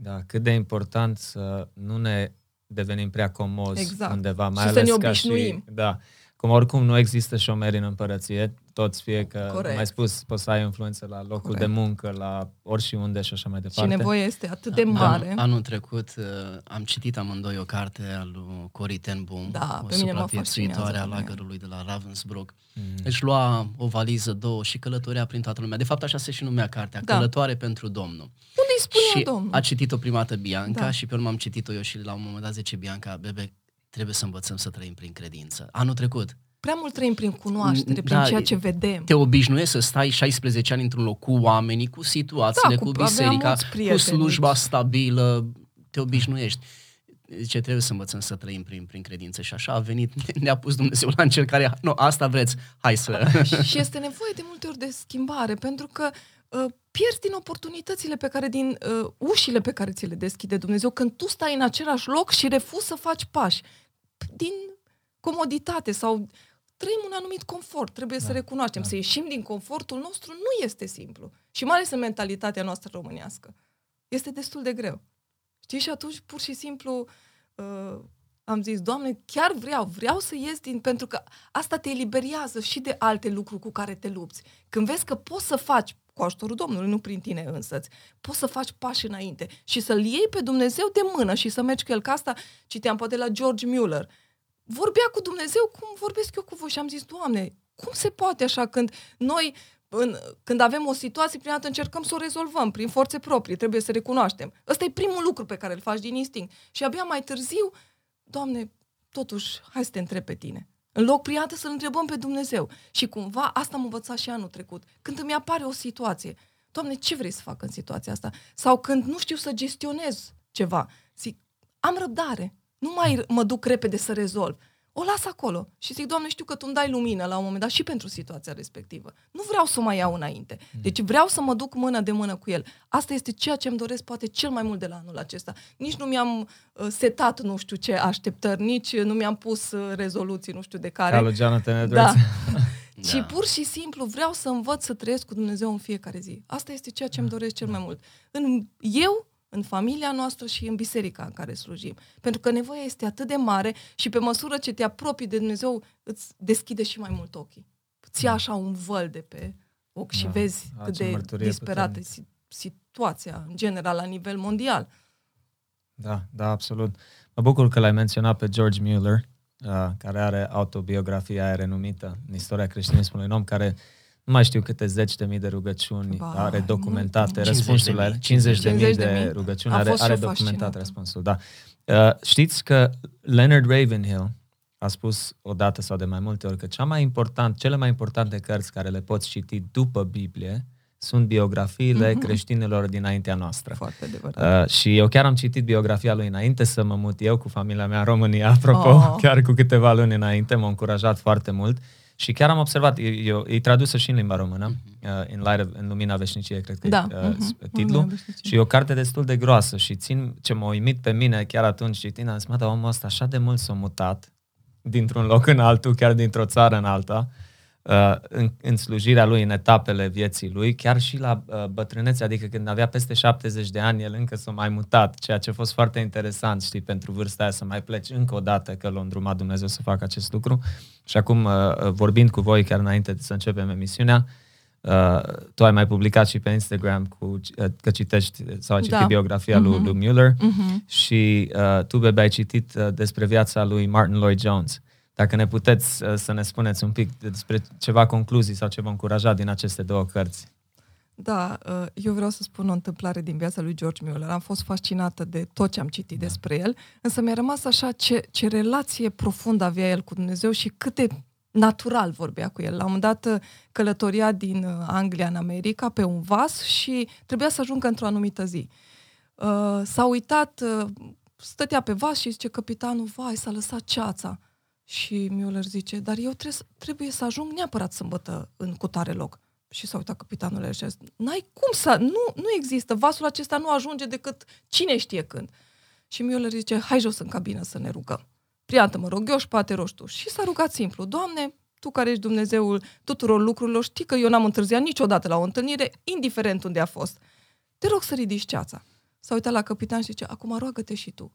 Da, cât de important să nu ne devenim prea comozi Exact. undeva, mai Și să ales ne ca obișnuim. Și, da, cum oricum nu există șomeri în împărăție, toți fie că, Corect. cum ai spus, poți să ai influență la locul Corect. de muncă, la oriunde și așa mai Și departe. nevoia este atât de Da, mare. Anul trecut uh, am citit amândoi o carte a lui Cory ten Boom, Da, o pe mine mă supraviețuitoare a fascinează femeia. lagărului de la Ravensbrück. Mm. Își lua o valiză, două și călătorea prin toată lumea. De fapt, așa se și numea cartea, Da. Călătoare pentru Domnul. Unde îi spunea și Domnul? a citit-o prima dată Bianca Da. și pe urmă am citit-o eu și la un moment dat zice Bianca, bebe, trebuie să învățăm să trăim prin credință. Anul trecut, Prea mult trăim prin cunoaștere, prin Da, ceea ce vedem. te obișnuiești să stai 16 ani într-un loc cu oamenii, cu situațiile, Da, cu, cu- aveam biserica, mulți cu prieteni slujba mici. stabilă, te obișnuiești. Zice, trebuie să învățăm să trăim prin, prin credință și așa a venit, ne-a pus Dumnezeu la încercare. Nu, asta vreți, hai să... și este nevoie de multe ori de schimbare, pentru că uh, pierzi din oportunitățile pe care, din uh, ușile pe care ți le deschide Dumnezeu, când tu stai în același loc și refuzi să faci pași. Din comoditate sau trăim un anumit confort, trebuie da, să recunoaștem. Da. Să ieșim din confortul nostru nu este simplu. Și mai ales în mentalitatea noastră românească. Este destul de greu. Știi? Și atunci, pur și simplu, uh, am zis, Doamne, chiar vreau, vreau să ies din... Pentru că asta te eliberează și de alte lucruri cu care te lupți. Când vezi că poți să faci, cu ajutorul Domnului, nu prin tine însăți, poți să faci pași înainte și să-L iei pe Dumnezeu de mână și să mergi cu El. Ca asta citeam poate la George Mueller. Vorbea cu Dumnezeu cum vorbesc eu cu voi și am zis, Doamne, cum se poate așa când noi în, când avem o situație, prima dată încercăm să o rezolvăm prin forțe proprii, trebuie să recunoaștem. Ăsta e primul lucru pe care îl faci din instinct. Și abia mai târziu, Doamne, totuși, hai să te întreb pe tine. În loc prima dată să-L întrebăm pe Dumnezeu. Și cumva asta am învățat și anul trecut. Când îmi apare o situație, Doamne, ce vrei să fac în situația asta? Sau când nu știu să gestionez ceva, zic, am răbdare, nu mai mă duc repede să rezolv. O las acolo și zic, Doamne, știu că Tu îmi dai lumină la un moment dat și pentru situația respectivă. Nu vreau să o mai iau înainte. Mm. Deci vreau să mă duc mână de mână cu El. Asta este ceea ce îmi doresc poate cel mai mult de la anul acesta. Nici nu mi-am uh, setat nu știu ce așteptări, nici nu mi-am pus uh, rezoluții nu știu de care. Ca lui Jonathan Edwards. Da. Da. Ci pur și simplu vreau să învăț să trăiesc cu Dumnezeu în fiecare zi. Asta este ceea ce îmi doresc cel mai mult. În eu, în familia noastră și în biserica în care slujim. Pentru că nevoia este atât de mare și pe măsură ce te apropii de Dumnezeu, îți deschide și mai mult ochii. Îți ia așa un văl de pe ochi și Da. vezi A, cât ce de mărturie disperată e puternică. si- situația, în general, la nivel mondial. Da, da, absolut. Mă bucur că l-ai menționat pe George Mueller, uh, care are autobiografia aia renumită în istoria creștinismului, un om care nu mai știu câte zeci de mii de rugăciuni Ba, are documentate, mult. răspunsul 50.000. la ele, 50 de mii 50.000. de rugăciuni, A are, fost și are eu documentat fascinată. răspunsul, da. Uh, știți că Leonard Ravenhill a spus odată sau de mai multe ori că cea mai important, cele mai importante cărți care le poți citi după Biblie sunt biografiile Mhm. creștinilor dinaintea noastră. Foarte adevărat. Uh, și eu chiar am citit biografia lui înainte să mă mut eu cu familia mea în România, apropo, Oh. chiar cu câteva luni înainte, m-a încurajat foarte mult și chiar am observat, e, e, e tradusă și în limba română, uh, in, light of, în Lumina Veșniciei, cred că Da. e uh, Mhm. s- titlul, Lumina Veșniciei. și e o carte destul de groasă și țin ce m-a uimit pe mine chiar atunci citind, am zis, mă, dar omul ăsta așa de mult s-a mutat dintr-un loc în altul, chiar dintr-o țară în alta, uh, în, în slujirea lui, în etapele vieții lui, chiar și la uh, bătrânețe, adică când avea peste 70 de ani, el încă s-a mai mutat, ceea ce a fost foarte interesant, știi, pentru vârsta aia să mai pleci încă o dată, că l-a îndrumat Dumnezeu să facă acest lucru. Și acum, uh, vorbind cu voi, chiar înainte să începem emisiunea, Uh, tu ai mai publicat și pe Instagram cu, uh, că citești sau ai citit Da. biografia lui, Mhm. lui Mueller Mhm. și uh, tu, Bebe, ai citit uh, despre viața lui Martin Lloyd Jones. Dacă ne puteți uh, să ne spuneți un pic despre ceva concluzii sau ce vă încuraja din aceste două cărți. Da, uh, eu vreau să spun o întâmplare din viața lui George Mueller. Am fost fascinată de tot ce am citit da. despre el, însă mi-a rămas așa ce, ce relație profundă avea el cu Dumnezeu și cât de natural vorbea cu el. La un moment dat uh, călătoria din uh, Anglia în America pe un vas și trebuia să ajungă într-o anumită zi. Uh, s-a uitat, uh, stătea pe vas și zice capitanul, vai, s-a lăsat ceața. Și Mueller zice, dar eu trebuie, să- trebuie să ajung neapărat sâmbătă în cutare loc. Și s-a uitat capitanul la el și a zis, n-ai cum să, nu, nu există, vasul acesta nu ajunge decât cine știe când. Și Mueller zice, hai jos în cabină să ne rugăm. Priată, mă rog eu și poate rogi tu. Și s-a rugat simplu, Doamne, Tu care ești Dumnezeul tuturor lucrurilor, știi că eu n-am întârziat niciodată la o întâlnire, indiferent unde a fost. Te rog să ridici ceața. S-a uitat la capitan și zice, acum roagă-te și tu.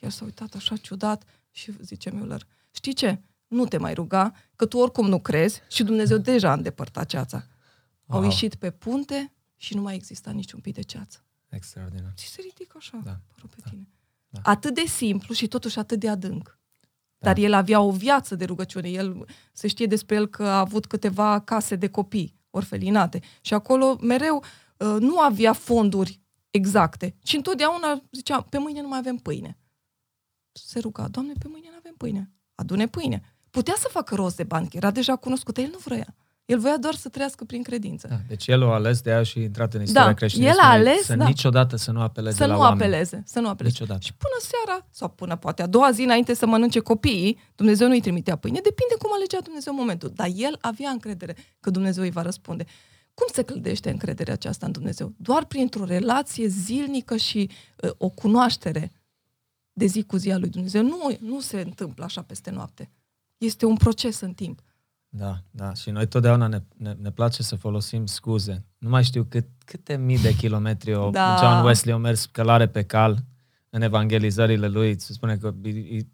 El s-a uitat așa ciudat și zice Müller, știi ce? Nu te mai ruga, că tu oricum nu crezi și Dumnezeu deja a îndepărtat ceața. Au Wow. ieșit pe punte și nu mai exista niciun pic de ceață. Extraordinar. Și se ridică așa, Da. părul pe tine. Da. Atât de simplu și totuși atât de adânc. Dar el avea o viață de rugăciune. El se știe despre el că a avut câteva case de copii orfelinate. Și acolo mereu uh, nu avea fonduri exacte. Și întotdeauna zicea, pe mâine nu mai avem pâine. Se ruga, Doamne, pe mâine nu avem pâine. Adune pâine. Putea să facă rost de bani, că era deja cunoscut, dar el nu vrea. El voia doar să trăiască prin credință. Da, deci el a ales de aia și a intrat în istoria Da, creștinismului. el a ales, să da. niciodată să nu apeleze să la nu oameni. apeleze, să nu apeleze. Niciodată. Și până seara, sau până poate a doua zi înainte să mănânce copiii, Dumnezeu nu îi trimitea pâine, depinde cum alegea Dumnezeu momentul. Dar el avea încredere că Dumnezeu îi va răspunde. Cum se clădește încrederea aceasta în Dumnezeu? Doar printr-o relație zilnică și uh, o cunoaștere de zi cu zi a lui Dumnezeu. Nu, nu se întâmplă așa peste noapte. Este un proces în timp. Da, da. Și noi totdeauna ne, ne, ne place să folosim scuze. Nu mai știu cât, câte mii de kilometri o, Da. John Wesley a mers călare pe cal în evangelizările lui. Se spune că i- i-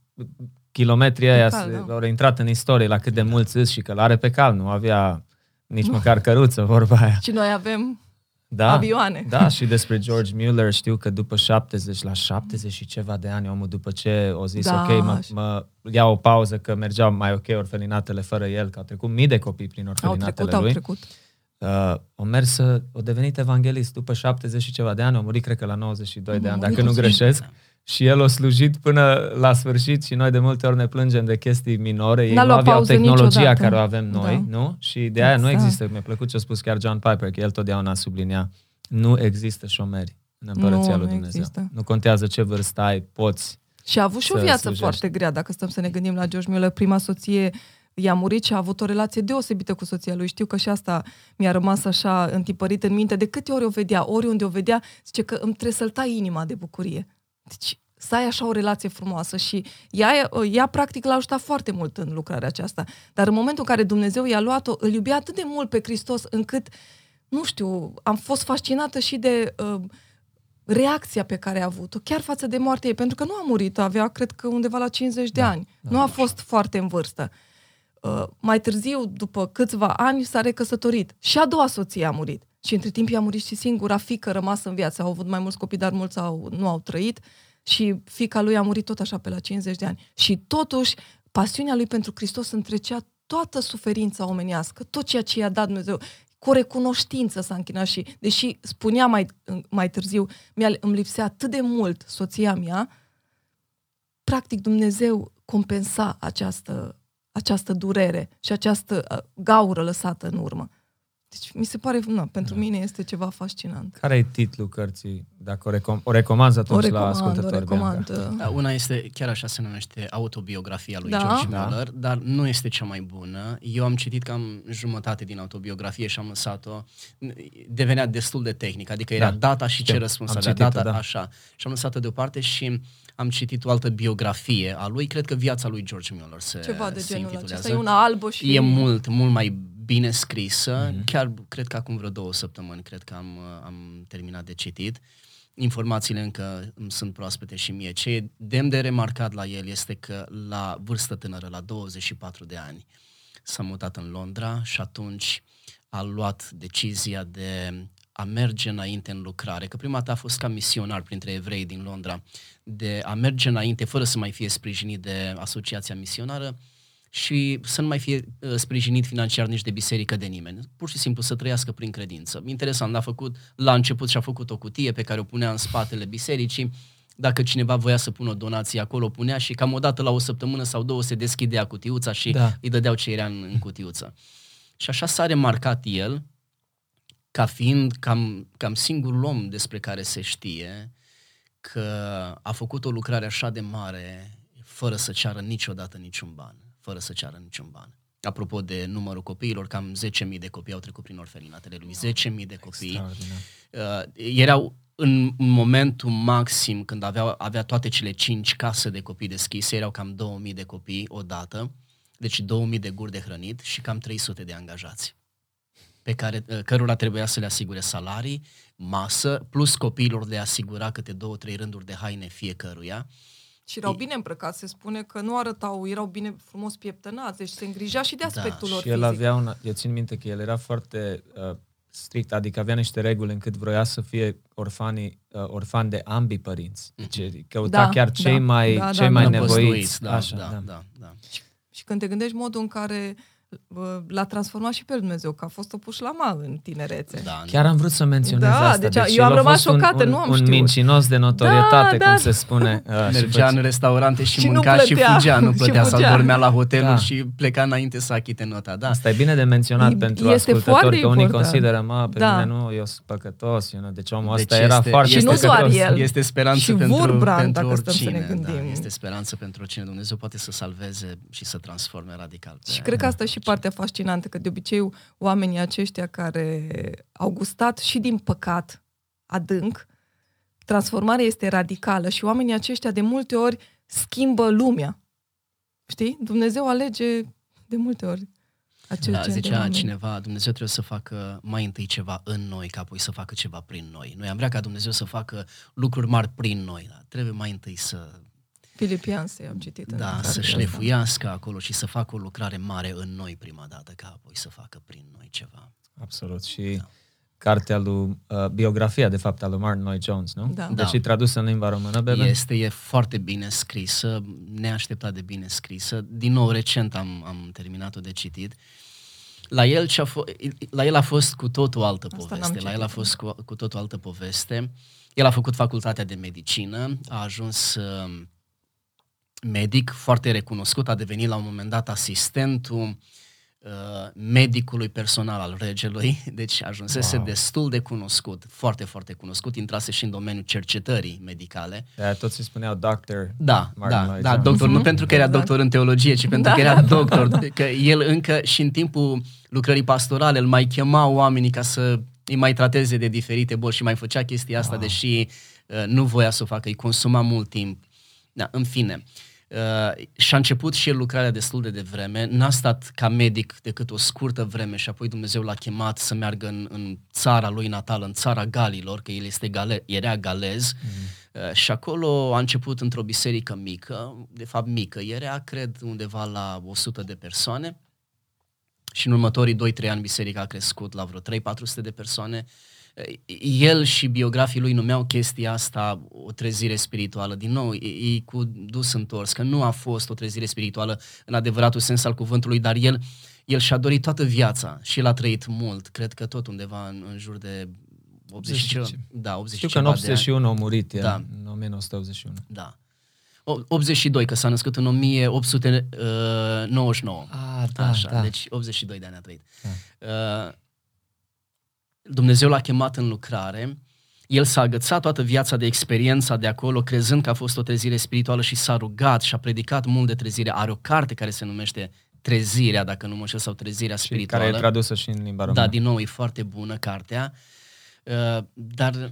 kilometrii aia cal, se- da. au intrat în istorie la cât de mulți îți și călare pe cal. Nu avea nici măcar căruță, vorba aia. Și noi avem Da, avioane. da, și despre George Mueller știu că după 70, la 70 și ceva de ani, omul după ce o zis, Da, ok, mă, și- mă ia o pauză că mergeau mai ok orfelinatele fără el, că au trecut mii de copii prin Au orfelinatele trecut, au lui. trecut. Uh, o mers să, o devenit evanghelist după 70 și ceva de ani, a murit cred că la 92 de A ani, murit dacă nu la greșesc. Da. Și el a slujit până la sfârșit și noi de multe ori ne plângem de chestii minore. Ei N-a nu luat aveau pauză tehnologia niciodată. care o avem noi, Da. nu? Și de aia nu Exact. există, mi-a plăcut ce a spus chiar John Piper, că el totdeauna sublinia, nu există șomeri în împărăția Nu, lui nu Dumnezeu. există. Nu contează ce vârstă ai, poți Și a avut și o să viață slujești. foarte grea, dacă stăm să ne gândim la George Mueller. Prima soție i-a murit și a avut o relație deosebită cu soția lui. Știu că și asta mi-a rămas așa întipărit în minte. De câte ori o vedea, oriunde o vedea, zice că îmi trebuie să-l tai inima de bucurie. Deci să ai așa o relație frumoasă și ea, ea practic l-a ajutat foarte mult în lucrarea aceasta. Dar în momentul în care Dumnezeu i-a luat-o, îl iubea atât de mult pe Hristos încât, nu știu, am fost fascinată și de uh, reacția pe care a avut-o, chiar față de moartea ei, pentru că nu a murit, avea, cred că, undeva la 50 de Da, ani. da, nu a da. fost foarte în vârstă. Uh, mai târziu, după câțiva ani, s-a recăsătorit. Și a doua soție a murit. Și între timp i-a murit și singura fică rămasă în viață. Au avut mai mulți copii, dar mulți au, nu au trăit. Și fica lui a murit tot așa pe la 50 de ani. Și totuși, pasiunea lui pentru Hristos întrecea toată suferința omenească, tot ceea ce i-a dat Dumnezeu. Cu recunoștință s-a închinat și, deși spunea mai, mai târziu, mi-a, îmi lipsea atât de mult soția mea, practic Dumnezeu compensa această, această durere și această uh, gaură lăsată în urmă. Deci mi se pare, na, pentru Da. mine este ceva fascinant. Care e titlul cărții? Dacă o, recom- o recomanzi atunci O la recomand, o ascultători, recomand. Bianca. uh, Da, una este, chiar așa se numește, autobiografia lui Da. George Da. Mueller, dar nu este cea mai bună. Eu am citit cam jumătate din autobiografie și am lăsat-o. Devenea destul de tehnic, adică era Da. data și ce Știu. răspuns Am avea, citit-o, data, da. așa. Și am lăsat-o deoparte și am citit o altă biografie a lui, cred că viața lui George Mueller se, Ceva de se genul intitulează. acesta. E una albă și... E mult, mult mai bine scrisă. Mhm. Mm-hmm. Chiar cred că acum vreo două săptămâni cred că am, am terminat de citit. Informațiile încă îmi sunt proaspete și mie. Ce e demn de remarcat la el este că la vârstă tânără, la 24 de ani, s-a mutat în Londra și atunci a luat decizia de a merge înainte în lucrare, că prima dată a fost ca misionar printre evrei din Londra, de a merge înainte fără să mai fie sprijinit de asociația misionară și să nu mai fie uh, sprijinit financiar nici de biserică de nimeni. Pur și simplu să trăiască prin credință. Interesant, a făcut la început și-a făcut o cutie pe care o punea în spatele bisericii. Dacă cineva voia să pună o donație acolo, o punea și cam o dată la o săptămână sau două se deschidea cutiuța și Da. da. îi dădeau ce era în, în cutiuță. Și așa s-a remarcat el ca fiind cam, cam singurul om despre care se știe că a făcut o lucrare așa de mare fără să ceară niciodată niciun ban. Fără să ceară niciun ban. Apropo de numărul copiilor, cam 10.000 de copii au trecut prin orfelinatele lui. 10.000 de copii. Extraordinar. Uh, erau în momentul maxim când avea, avea toate cele 5 case de copii deschise, erau cam 2000 de copii odată, deci 2000 de guri de hrănit și cam 300 de angajați pe care, uh, cărora trebuia să le asigure salarii, masă, plus copiilor le asigura câte două, trei rânduri de haine fiecăruia. Și erau bine îmbrăcați, se spune că nu arătau, erau bine frumos pieptănați, deci se îngrija și de Da, aspectul lor Și el fizic. avea un, eu țin minte că el era foarte uh, strict, adică avea niște reguli încât vroia să fie orfanii, uh, orfani de ambii părinți. Deci căuta Da, chiar cei da, mai, da, cei da, mai da. nevoiți. da, Așa, da, da. da, da. Și când te gândești modul în care uh, l-a transformat și pe el Dumnezeu, că a fost o pușlama în tinerețe. da Chiar am vrut să menționez Da, asta. deci eu el am a rămas fost un, șocată, un, nu am un știut. mincinos de notorietate, Da, cum da. se spune. Uh, și Mergea făcea- în restaurante și, Și nu mânca și plătea. fugea, nu Și plătea sau fugea. dormea la hotelul Da. și pleca înainte să achite nota. Da. Asta e bine de menționat E- pentru este ascultători, foarte că unii important. consideră, mă, pe Da. mine nu, eu sunt păcătos, eu nu. deci omul Deci ăsta era este- foarte Și nu este- doar păcătos. el. Este speranță Și pentru, Wurbrand, pentru dacă stăm să ne oricine. gândim. Da, este speranță pentru oricine. Dumnezeu poate să salveze și să transforme radical. Pe Și cred că asta e și partea fascinantă, că de obicei oamenii aceștia care au gustat și din păcat adânc, transformarea este radicală și oamenii aceștia de multe ori schimbă lumea. Știi? Dumnezeu alege de multe ori acel Da, gen de zicea oameni. cineva, Dumnezeu trebuie să facă mai întâi ceva în noi, ca apoi să facă ceva prin noi. Noi am vrea ca Dumnezeu să facă lucruri mari prin noi, dar trebuie mai întâi să, Filipianse am citit. în da, cartea să asta. șlefuiască acolo și să facă o lucrare mare în noi prima dată, ca apoi să facă prin noi ceva. Absolut. Și cartea lui, uh, biografia, de fapt, a lui Martin Lloyd Jones, nu? Da. Deci Da. e tradusă în limba română, Bebe? Este, e foarte bine scrisă, neașteptat de bine scrisă. Din nou, recent am, am terminat-o de citit. La el, ce a fo- la el a fost cu totul altă Asta n-am poveste. La el a citit. fost cu, cu totul altă poveste. El a făcut facultatea de medicină, a ajuns uh, medic foarte recunoscut, a devenit la un moment dat asistentul medicului personal al regelui, deci ajunsese Wow. destul de cunoscut, foarte, foarte cunoscut, intrase și în domeniul cercetării medicale. De toți îi spuneau doctor. Da, Martin da, Lloyd da, Jones. doctor, nu Mhm. pentru că era Exact. doctor în teologie, ci pentru Da, că era da, da, doctor, da, da. că el încă și în timpul lucrării pastorale îl mai chema oamenii ca să îi mai trateze de diferite boli și mai făcea chestia asta, Wow. deși uh, nu voia să o facă, îi consuma mult timp. Da, în fine. Uh, și-a început și el lucrarea destul de devreme, n-a stat ca medic decât o scurtă vreme și apoi Dumnezeu l-a chemat să meargă în, în țara lui natală, în țara Galilor, că el este gale, era galez, uh, și acolo a început într-o biserică mică, de fapt mică, era, cred, undeva la 100 de persoane, și în următorii 2-3 ani biserica a crescut la vreo 3-400 de persoane. El și biografii lui numeau chestia asta o trezire spirituală. Din nou, e, e cu dus întors, că nu a fost o trezire spirituală în adevăratul sens al cuvântului, dar el, el și-a dorit toată viața și el a trăit mult, cred că tot undeva în, în jur de 80 și ceva, da, 80 Știu și că în ceva de ani. 81 a murit, el, Da. în 1981. Da. O- 82, că s-a născut în 1899. Ah, da, Așa, da. deci 82 de ani a trăit. Uh, Dumnezeu l-a chemat în lucrare, el s-a agățat toată viața de experiența de acolo, crezând că a fost o trezire spirituală și s-a rugat și a predicat mult de trezire. Are o carte care se numește Trezirea, dacă nu mă înșel, sau Trezirea Și spirituală. care e tradusă și în limba română. Da, din nou, e foarte bună cartea, uh, dar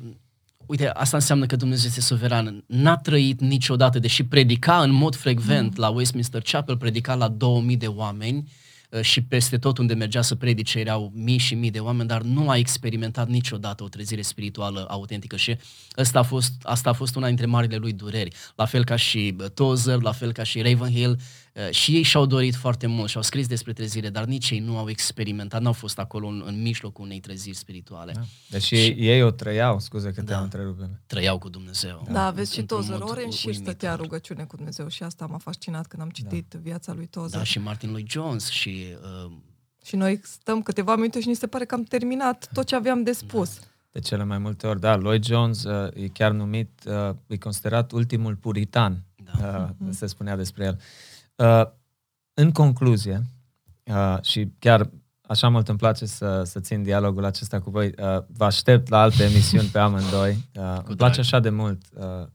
uite, asta înseamnă că Dumnezeu este suveran. N-a trăit niciodată, deși predica în mod frecvent la Westminster Chapel, predica la 2000 de oameni uh, și peste tot unde mergea să predice erau mii și mii de oameni, dar nu a experimentat niciodată o trezire spirituală autentică și asta a fost, asta a fost una dintre marile lui dureri. La fel ca și uh, Tozer, la fel ca și Ravenhill, uh, și ei și-au dorit foarte mult și au scris despre trezire, dar nici ei nu au experimentat, n-au fost acolo în, în mijlocul unei treziri spirituale. Da. Deci ei, ei o trăiau, scuze că te-am Da. întrerupt. Trăiau cu Dumnezeu. Da, aveți și Într-un Tozer. mod Ore în șir uimitor. stătea în rugăciune cu Dumnezeu și asta m-a fascinat când am citit viața lui Tozer. Da, și Martin lui Jones și uh, Și noi stăm câteva minute și ni se pare că am terminat tot ce aveam de spus. De cele mai multe ori, da, Lloyd Jones uh, e chiar numit, uh, e considerat ultimul puritan, Da. uh, se spunea despre el. Uh, în concluzie, uh, și chiar așa mult îmi place să, să țin dialogul acesta cu voi, uh, vă aștept la alte emisiuni pe amândoi. Uh, îmi drag. place așa de mult, uh,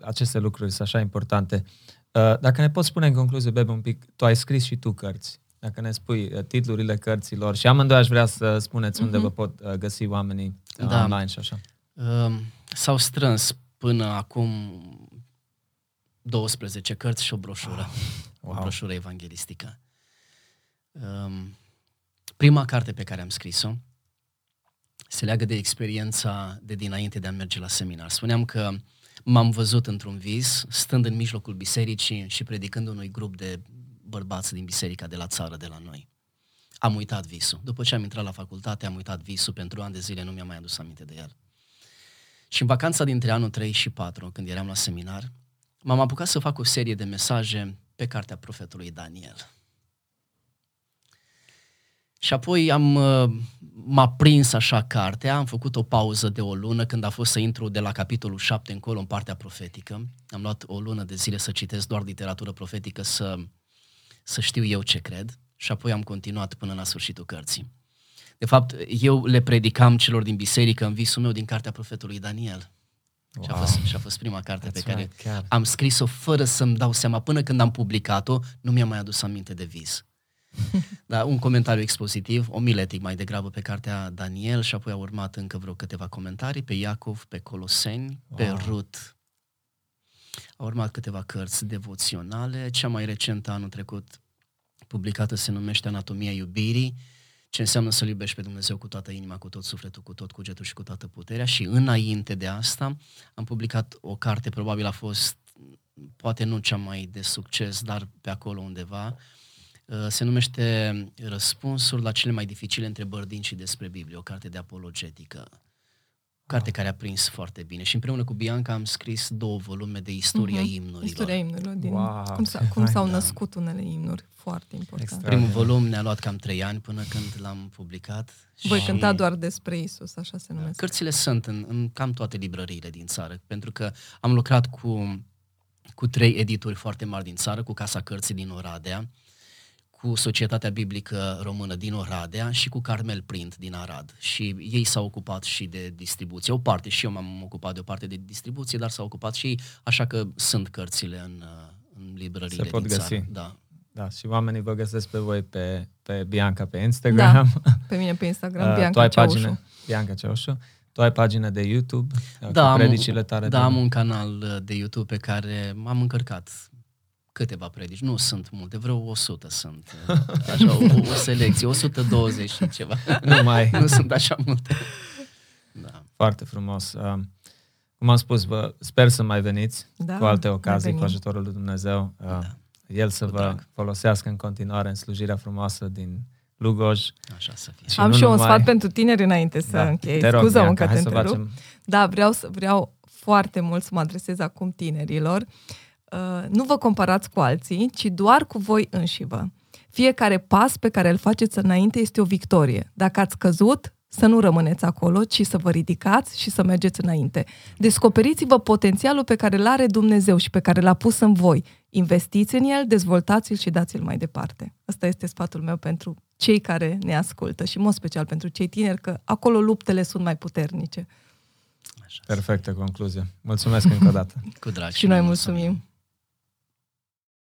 aceste lucruri sunt așa importante. Uh, dacă ne poți spune în concluzie, Bebe, un pic, tu ai scris și tu cărți. Dacă ne spui uh, titlurile cărților și amândoi aș vrea să spuneți unde vă pot uh, găsi oamenii uh, Da. online și așa. uh, s-au strâns până acum 12 cărți și o broșură. O Wow. broșură evanghelistică. Um, prima carte pe care am scris-o se leagă de experiența de dinainte de a merge la seminar. Spuneam că m-am văzut într-un vis, stând în mijlocul bisericii și predicând unui grup de bărbați din biserica de la țară, de la noi. Am uitat visul. După ce am intrat la facultate, am uitat visul. Pentru ani de zile nu mi-am mai adus aminte de el. Și în vacanța dintre anul 3 și 4, când eram la seminar, m-am apucat să fac o serie de mesaje pe cartea profetului Daniel. Și apoi am, uh, m-a prins așa cartea, am făcut o pauză de o lună când a fost să intru de la capitolul 7 încolo în partea profetică. Am luat o lună de zile să citesc doar literatură profetică, să, să știu eu ce cred și apoi am continuat până la sfârșitul cărții. De fapt, eu le predicam celor din biserică în visul meu din cartea profetului Daniel. Și, a Wow. fost, și a fost prima carte That's pe care right, chiar. am scris-o fără să-mi dau seama. Până când am publicat-o, nu mi-am mai adus aminte de vis. Da, un comentariu expozitiv, omiletic mai degrabă pe cartea Daniel și apoi au urmat încă vreo câteva comentarii pe Iacov, pe Coloseni, wow. pe Wow. Rut. Au urmat câteva cărți devoționale. Cea mai recentă anul trecut publicată se numește Anatomia iubirii, ce înseamnă să-L iubești pe Dumnezeu cu toată inima, cu tot sufletul, cu tot cugetul și cu toată puterea. Și înainte de asta am publicat o carte, probabil a fost, poate nu cea mai de succes, dar pe acolo undeva, Uh, se numește Răspunsuri la cele mai dificile întrebări din și despre Biblie, o carte de apologetică. O carte care a prins foarte bine. Și împreună cu Bianca am scris două volume de istoria Mhm. imnurilor. Istoria imnurilor, din Wow, cum, s-a, ce cum s-au fain, da. născut unele imnuri. Foarte important. Extra. Primul volum ne-a luat cam trei ani până când l-am publicat. Voi și cânta doar despre Isus, așa se numesc. Cărțile sunt în, în cam toate librăriile din țară, pentru că am lucrat cu, cu trei edituri foarte mari din țară, cu Casa Cărții din Oradea, cu cu Societatea Biblică Română din Oradea și cu Carmel Print din Arad. Și ei s-au ocupat și de distribuție. O parte, și eu m-am ocupat de o parte de distribuție, dar s-au ocupat și ei, așa că sunt cărțile în, uh, în librările Se pot din găsi. țară. Da. Da, și oamenii vă găsesc pe voi pe, pe Bianca pe Instagram. Da, pe mine pe Instagram, Uh, Bianca tu ai Ceaușu. pagină, Bianca Ceaușu. Tu ai pagină de YouTube uh, Da, cu am, predicile tale. da, de- am un canal uh, de YouTube pe care m-am încărcat câteva predici. Nu sunt multe, vreo 100 sunt. uh, Așa, o, o selecție, 120 și ceva. Nu mai. nu sunt așa multe. Da. Foarte frumos. Uh, Cum am spus, vă sper să mai veniți Da, cu alte mai ocazii, cu venim. ajutorul lui Dumnezeu. Uh, Da. El să Cu vă drag. folosească în continuare în slujirea frumoasă din Lugoj. Așa să fie. Și Am nu și eu un numai- sfat pentru tineri înainte să Da, închei. te rog, Scuză-mă Bianca, că hai te să întrerup. facem Da, vreau, să, vreau foarte mult să mă adresez acum tinerilor. Uh, nu vă comparați cu alții, ci doar cu voi înșivă. Fiecare pas pe care îl faceți înainte este o victorie. Dacă ați căzut, să nu rămâneți acolo, ci să vă ridicați și să mergeți înainte. Descoperiți-vă potențialul pe care îl are Dumnezeu și pe care l-a pus în voi. Investiți în el, dezvoltați-l și dați-l mai departe. Ăsta este sfatul meu pentru cei care ne ascultă și, în mod special, pentru cei tineri, că acolo luptele sunt mai puternice. Așa. Perfectă concluzie. Mulțumesc încă o dată. Cu drag. Și noi mulțumim.